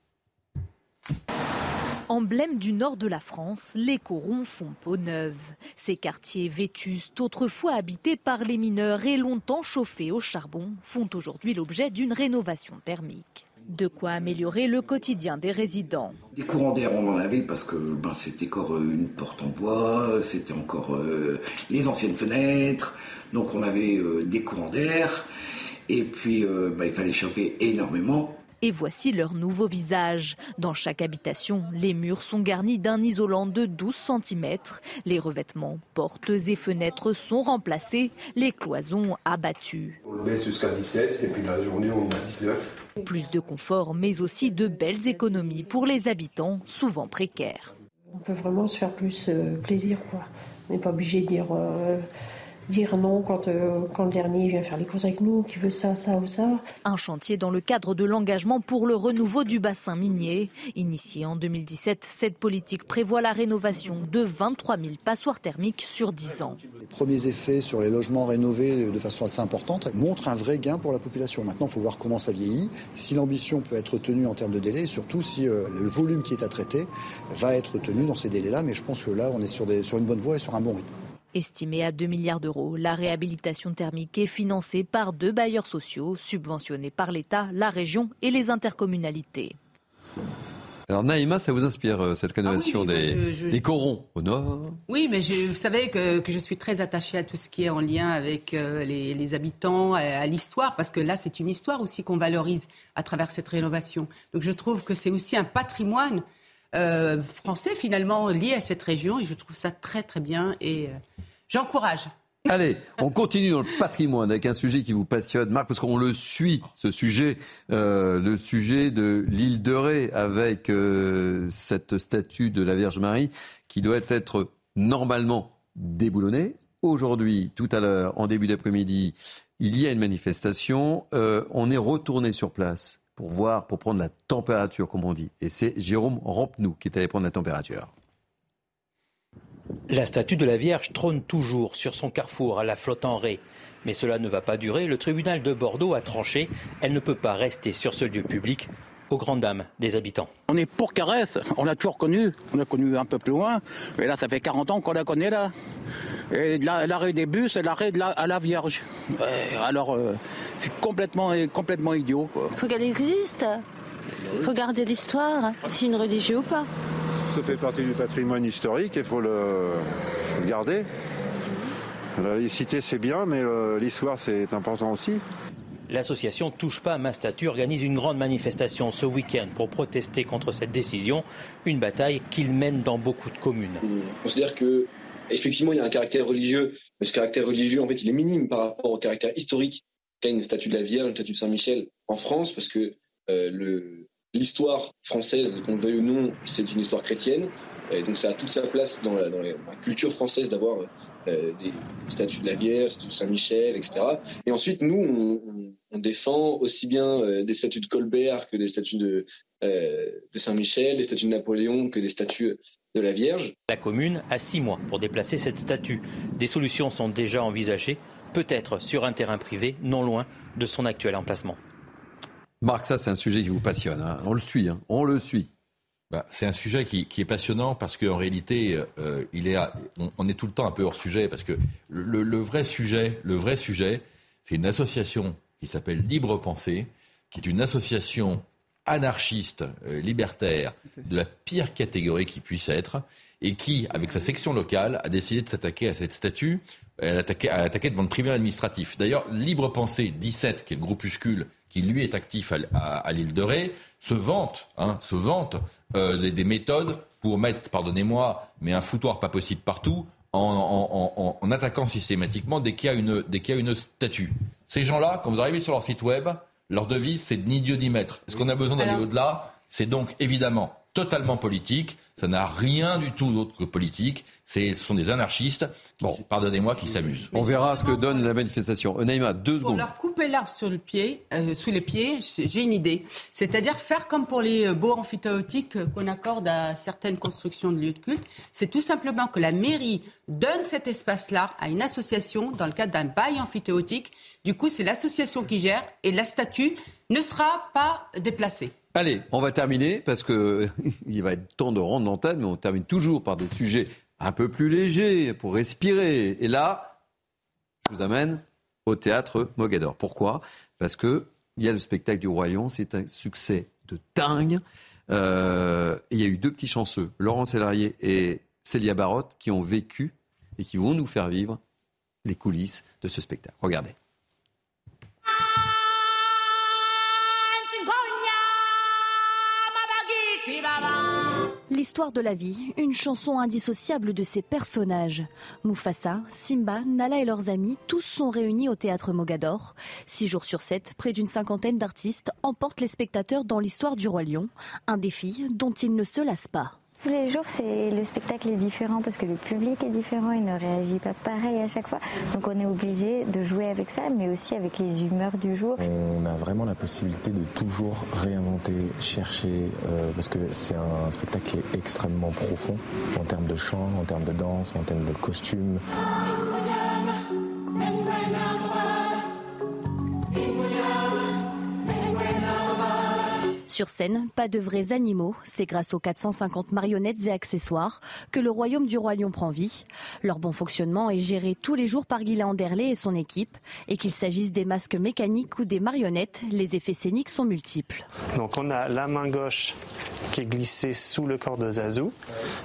Emblème du nord de la France, les corons font peau neuve. Ces quartiers vétustes, autrefois habités par les mineurs et longtemps chauffés au charbon, font aujourd'hui l'objet d'une rénovation thermique. De quoi améliorer le quotidien des résidents. Des courants d'air, on en avait parce que ben, c'était encore euh, une porte en bois, c'était encore euh, les anciennes fenêtres, donc on avait euh, des courants d'air. Et puis, ben, il fallait chauffer énormément. Et voici leur nouveau visage. Dans chaque habitation, les murs sont garnis d'un isolant de 12 cm. Les revêtements, portes et fenêtres sont remplacés, les cloisons abattues. On le baisse jusqu'à 17 et puis la journée on a 19. Plus de confort, mais aussi de belles économies pour les habitants, souvent précaires. On peut vraiment se faire plus euh, plaisir. Quoi. On n'est pas obligé de dire... Euh, dire non quand, euh, quand le dernier vient faire les courses avec nous, qui veut ça, ça ou ça. Un chantier dans le cadre de l'engagement pour le renouveau du bassin minier. Initié en 2017, cette politique prévoit la rénovation de 23 000 passoires thermiques sur 10 ans. Les premiers effets sur les logements rénovés de façon assez importante montrent un vrai gain pour la population. Maintenant, il faut voir comment ça vieillit, si l'ambition peut être tenue en termes de délai et surtout si euh, le volume qui est à traiter va être tenu dans ces délais-là. Mais je pense que là, on est sur, des, sur une bonne voie et sur un bon rythme. Estimée à 2 milliards d'euros, la réhabilitation thermique est financée par deux bailleurs sociaux subventionnés par l'État, la région et les intercommunalités. Alors Naïma, ça vous inspire euh, cette rénovation ah des, corons au nord Oui, mais je, vous savez que, je suis très attachée à tout ce qui est en lien avec euh, les, habitants, à, l'histoire, parce que là, c'est une histoire aussi qu'on valorise à travers cette rénovation. Donc je trouve que c'est aussi un patrimoine euh, français finalement lié à cette région et je trouve ça très très bien et J'encourage. Allez, on continue dans le patrimoine avec un sujet qui vous passionne, Marc, parce qu'on le suit, ce sujet, euh, le sujet de l'île de Ré, avec euh, cette statue de la Vierge Marie qui doit être normalement déboulonnée. Aujourd'hui, tout à l'heure, en début d'après-midi, il y a une manifestation. Euh, on est retourné sur place pour voir, pour prendre la température, comme on dit. Et c'est Jérôme Rampenou qui est allé prendre la température. La statue de la Vierge trône toujours sur son carrefour à la flotte en Ré. Mais cela ne va pas durer. Le tribunal de Bordeaux a tranché. Elle ne peut pas rester sur ce lieu public aux grandes dames des habitants. On est pour Caresse, on l'a toujours connu, on l'a connu un peu plus loin, mais là ça fait 40 ans qu'on la connaît là. Et l'arrêt des bus, c'est l'arrêt la, à la Vierge. alors euh, c'est complètement, complètement idiot. Il faut qu'elle existe, il faut garder l'histoire, si une religion ou pas ça fait partie du patrimoine historique, il faut le, garder. La laïcité c'est bien, mais euh, l'histoire c'est important aussi. L'association Touche pas à ma statue organise une grande manifestation ce week-end pour protester contre cette décision, une bataille qu'il mène dans beaucoup de communes. On considère que effectivement il y a un caractère religieux, mais ce caractère religieux en fait il est minime par rapport au caractère historique qu'a une statue de la Vierge, une statue de Saint-Michel en France, parce que euh, l'histoire française, qu'on le veuille ou non, c'est une histoire chrétienne. Et donc ça a toute sa place dans la, culture française d'avoir euh, des statues de la Vierge, de Saint-Michel, etc. Et ensuite, nous, on, défend aussi bien euh, des statues de Colbert que des statues de, euh, de Saint-Michel, des statues de Napoléon que des statues de la Vierge. La commune a six mois pour déplacer cette statue. Des solutions sont déjà envisagées, peut-être sur un terrain privé non loin de son actuel emplacement. Marc, ça c'est un sujet qui vous passionne. Hein. On le suit, hein. on le suit. Bah, c'est un sujet qui, est passionnant parce qu'en réalité, euh, il est, on, est tout le temps un peu hors sujet parce que le, vrai sujet, le vrai sujet, c'est une association qui s'appelle Libre Pensée, qui est une association anarchiste, euh, libertaire, de la pire catégorie qui puisse être, et qui, avec sa section locale, a décidé de s'attaquer à cette statue. Elle a attaqué, devant le tribunal administratif. D'ailleurs, Libre Pensée 17, qui est le groupuscule qui lui est actif à, l'île de Ré, se vante, hein, se vante euh, des, méthodes pour mettre, pardonnez-moi, mais un foutoir pas possible partout, en, attaquant systématiquement dès qu'il y a une, dès qu'il y a une statue. Ces gens-là, quand vous arrivez sur leur site web, leur devise, c'est ni Dieu ni maître. Est-ce qu'on a besoin d'aller au-delà? C'est donc évidemment totalement politique. Ça n'a rien du tout d'autre que politique. Ce sont des anarchistes, bon. pardonnez-moi, qui s'amusent. On verra ce que donne la manifestation. Naïma, deux secondes. Pour leur couper l'arbre sur le pied, euh, sous les pieds, j'ai une idée. C'est-à-dire faire comme pour les beaux amphithéotiques qu'on accorde à certaines constructions de lieux de culte. C'est tout simplement que la mairie donne cet espace-là à une association dans le cadre d'un bail amphithéotique. Du coup, c'est l'association qui gère et la statue ne sera pas déplacée. Allez, on va terminer parce que il va être temps de rendre l'antenne, mais on termine toujours par des sujets un peu plus légers pour respirer. Et là, je vous amène au théâtre Mogador. Pourquoi? Parce que il y a le spectacle du Royaume, c'est un succès de dingue. Euh, il y a eu deux petits chanceux, Laurent Sélarié et Célia Barotte, qui ont vécu et qui vont nous faire vivre les coulisses de ce spectacle. Regardez. L'histoire de la vie, une chanson indissociable de ses personnages. Mufasa, Simba, Nala et leurs amis, tous sont réunis au théâtre Mogador. Six jours sur sept, près d'une cinquantaine d'artistes emportent les spectateurs dans l'histoire du Roi Lion. Un défi dont ils ne se lassent pas. Tous les jours, c'est le spectacle est différent parce que le public est différent, il ne réagit pas pareil à chaque fois. Donc on est obligé de jouer avec ça, mais aussi avec les humeurs du jour. On a vraiment la possibilité de toujours réinventer, chercher, euh, parce que c'est un spectacle qui est extrêmement profond en termes de chant, en termes de danse, en termes de costumes. Sur scène, pas de vrais animaux. C'est grâce aux 450 marionnettes et accessoires que le royaume du Roi Lion prend vie. Leur bon fonctionnement est géré tous les jours par Guylain Anderley et son équipe. Et qu'il s'agisse des masques mécaniques ou des marionnettes, les effets scéniques sont multiples. Donc on a la main gauche qui est glissée sous le corps de Zazou.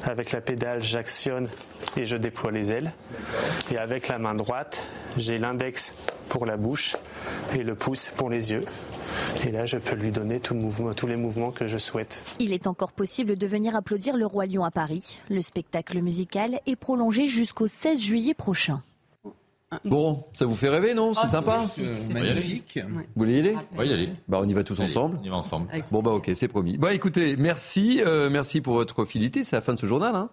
Avec la pédale, j'actionne et je déploie les ailes. Et avec la main droite, j'ai l'index pour la bouche et le pouce pour les yeux. Et là, je peux lui donner tout mouvement, tous les mouvements que je souhaite. Il est encore possible de venir applaudir le Roi Lion à Paris. Le spectacle musical est prolongé jusqu'au 16 juillet prochain. Bon, ça vous fait rêver, non? C'est Ah, sympa c'est magnifique. Vous voulez y aller? On va y aller. Bah, on y va tous Allez, ensemble. On y va ensemble. Bon, bah, ok, c'est promis. Bah, écoutez, merci. euh, merci pour votre fidélité. C'est la fin de ce journal. Hein.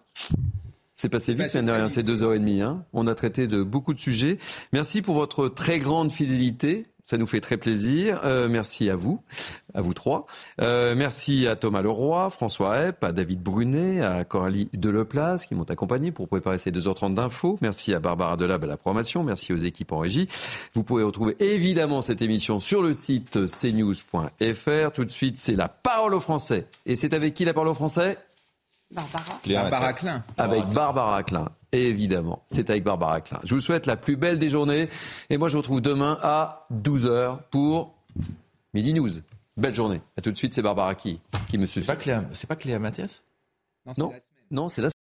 C'est passé vite, passé mine de très rien. vite. C'est deux heures et demie. Hein. On a traité de beaucoup de sujets. Merci pour votre très grande fidélité. Ça nous fait très plaisir. Euh, merci à vous, à vous trois. Euh, merci à Thomas Leroy, François Epp, à David Brunet, à Coralie Deleplace qui m'ont accompagné pour préparer ces 2h30 d'infos. Merci à Barbara Delab à la programmation. Merci aux équipes en régie. Vous pouvez retrouver évidemment cette émission sur le site cnews.fr. Tout de suite, c'est la parole aux Français. Et c'est avec qui la parole aux Français? Barbara. Barbara Klein. avec Barbara Klein, évidemment. C'est avec Barbara Klein. Je vous souhaite la plus belle des journées. Et moi, je vous retrouve demain à 12h pour Midi News. Belle journée. À tout de suite, c'est Barbara qui, qui me suit. C'est pas Cléa, c'est pas Cléa Mathias? Non, non c'est la